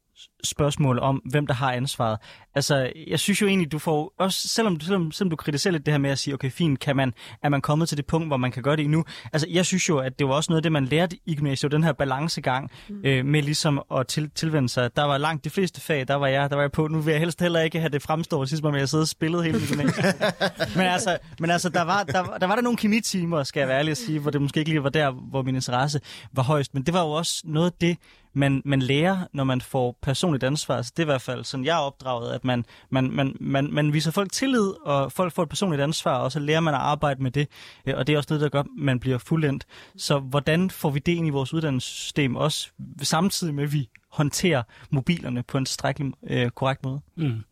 spørgsmål om, hvem der har ansvaret. Altså, jeg synes jo egentlig, du får, også selvom, selvom, selvom du kritiserer lidt det her med at sige, okay, fint, kan man, er man kommet til det punkt, hvor man kan gøre det endnu? Altså, jeg synes jo, at det var også noget af det, man lærte i gymnasiet, den her balancegang mm. øh, med ligesom at til, tilvende sig. Der var langt de fleste fag, der var jeg, der var jeg på. Nu vil jeg helst heller ikke have det fremstået, sidst som jeg sidder og spillet hele gymnasiet. (laughs) men altså, men altså der, var, der, der var der nogle kemitimer, skal jeg være ærlig at sige, hvor det måske ikke lige var der, hvor min interesse var højst. Men det var jo også noget af det, man, man lærer, når man får personligt ansvar. Så det er i hvert fald sådan, jeg er opdraget, at man, man, man, man, man viser folk tillid, og folk får et personligt ansvar, og så lærer man at arbejde med det. Øh, og det er også noget, der gør, at man bliver fuldendt. Så hvordan får vi det ind i vores uddannelsessystem også, samtidig med, at vi håndterer mobilerne på en strækkelig øh, korrekt måde? Mm.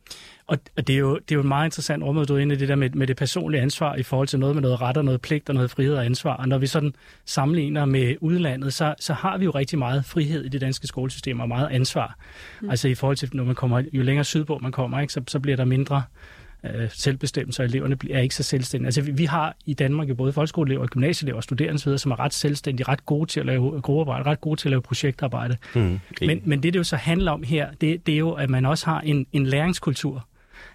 Og, og det, er jo, det er jo et meget interessant område, du er inde i det der med, med det personlige ansvar i forhold til noget med noget ret og noget pligt og noget frihed og ansvar. Og når vi sådan sammenligner med udlandet, så, så har vi jo rigtig meget frihed i det danske skolesystem og meget ansvar. Mm. Altså i forhold til, når man kommer, jo længere sydpå man kommer, ikke, så, så bliver der mindre øh, selvbestemmelse, og eleverne er ikke så selvstændige. Altså vi, vi har i Danmark jo både folkeskoleelever, gymnasieelever og studerende videre, som er ret selvstændige, ret gode til at lave gruppearbejde, ret gode til at lave projektarbejde. Mm, okay. men, men det, det jo så handler om her, det, det er jo, at man også har en, en læringskultur.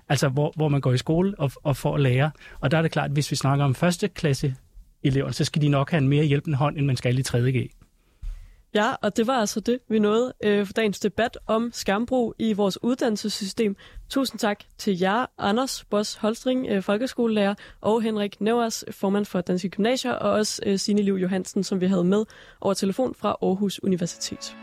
Altså, hvor, hvor man går i skole og, og får at lære. Og der er det klart, at hvis vi snakker om første klasse elever, så skal de nok have en mere hjælpende hånd, end man skal i 3.G. Ja, og det var altså det, vi nåede øh, for dagens debat om skærmbrug i vores uddannelsessystem. Tusind tak til jer, Anders Bos Holstring, øh, folkeskolelærer, og Henrik Nævers, formand for Danske Gymnasier, og også øh, Signe Liv Johansen, som vi havde med over telefon fra Aarhus Universitet.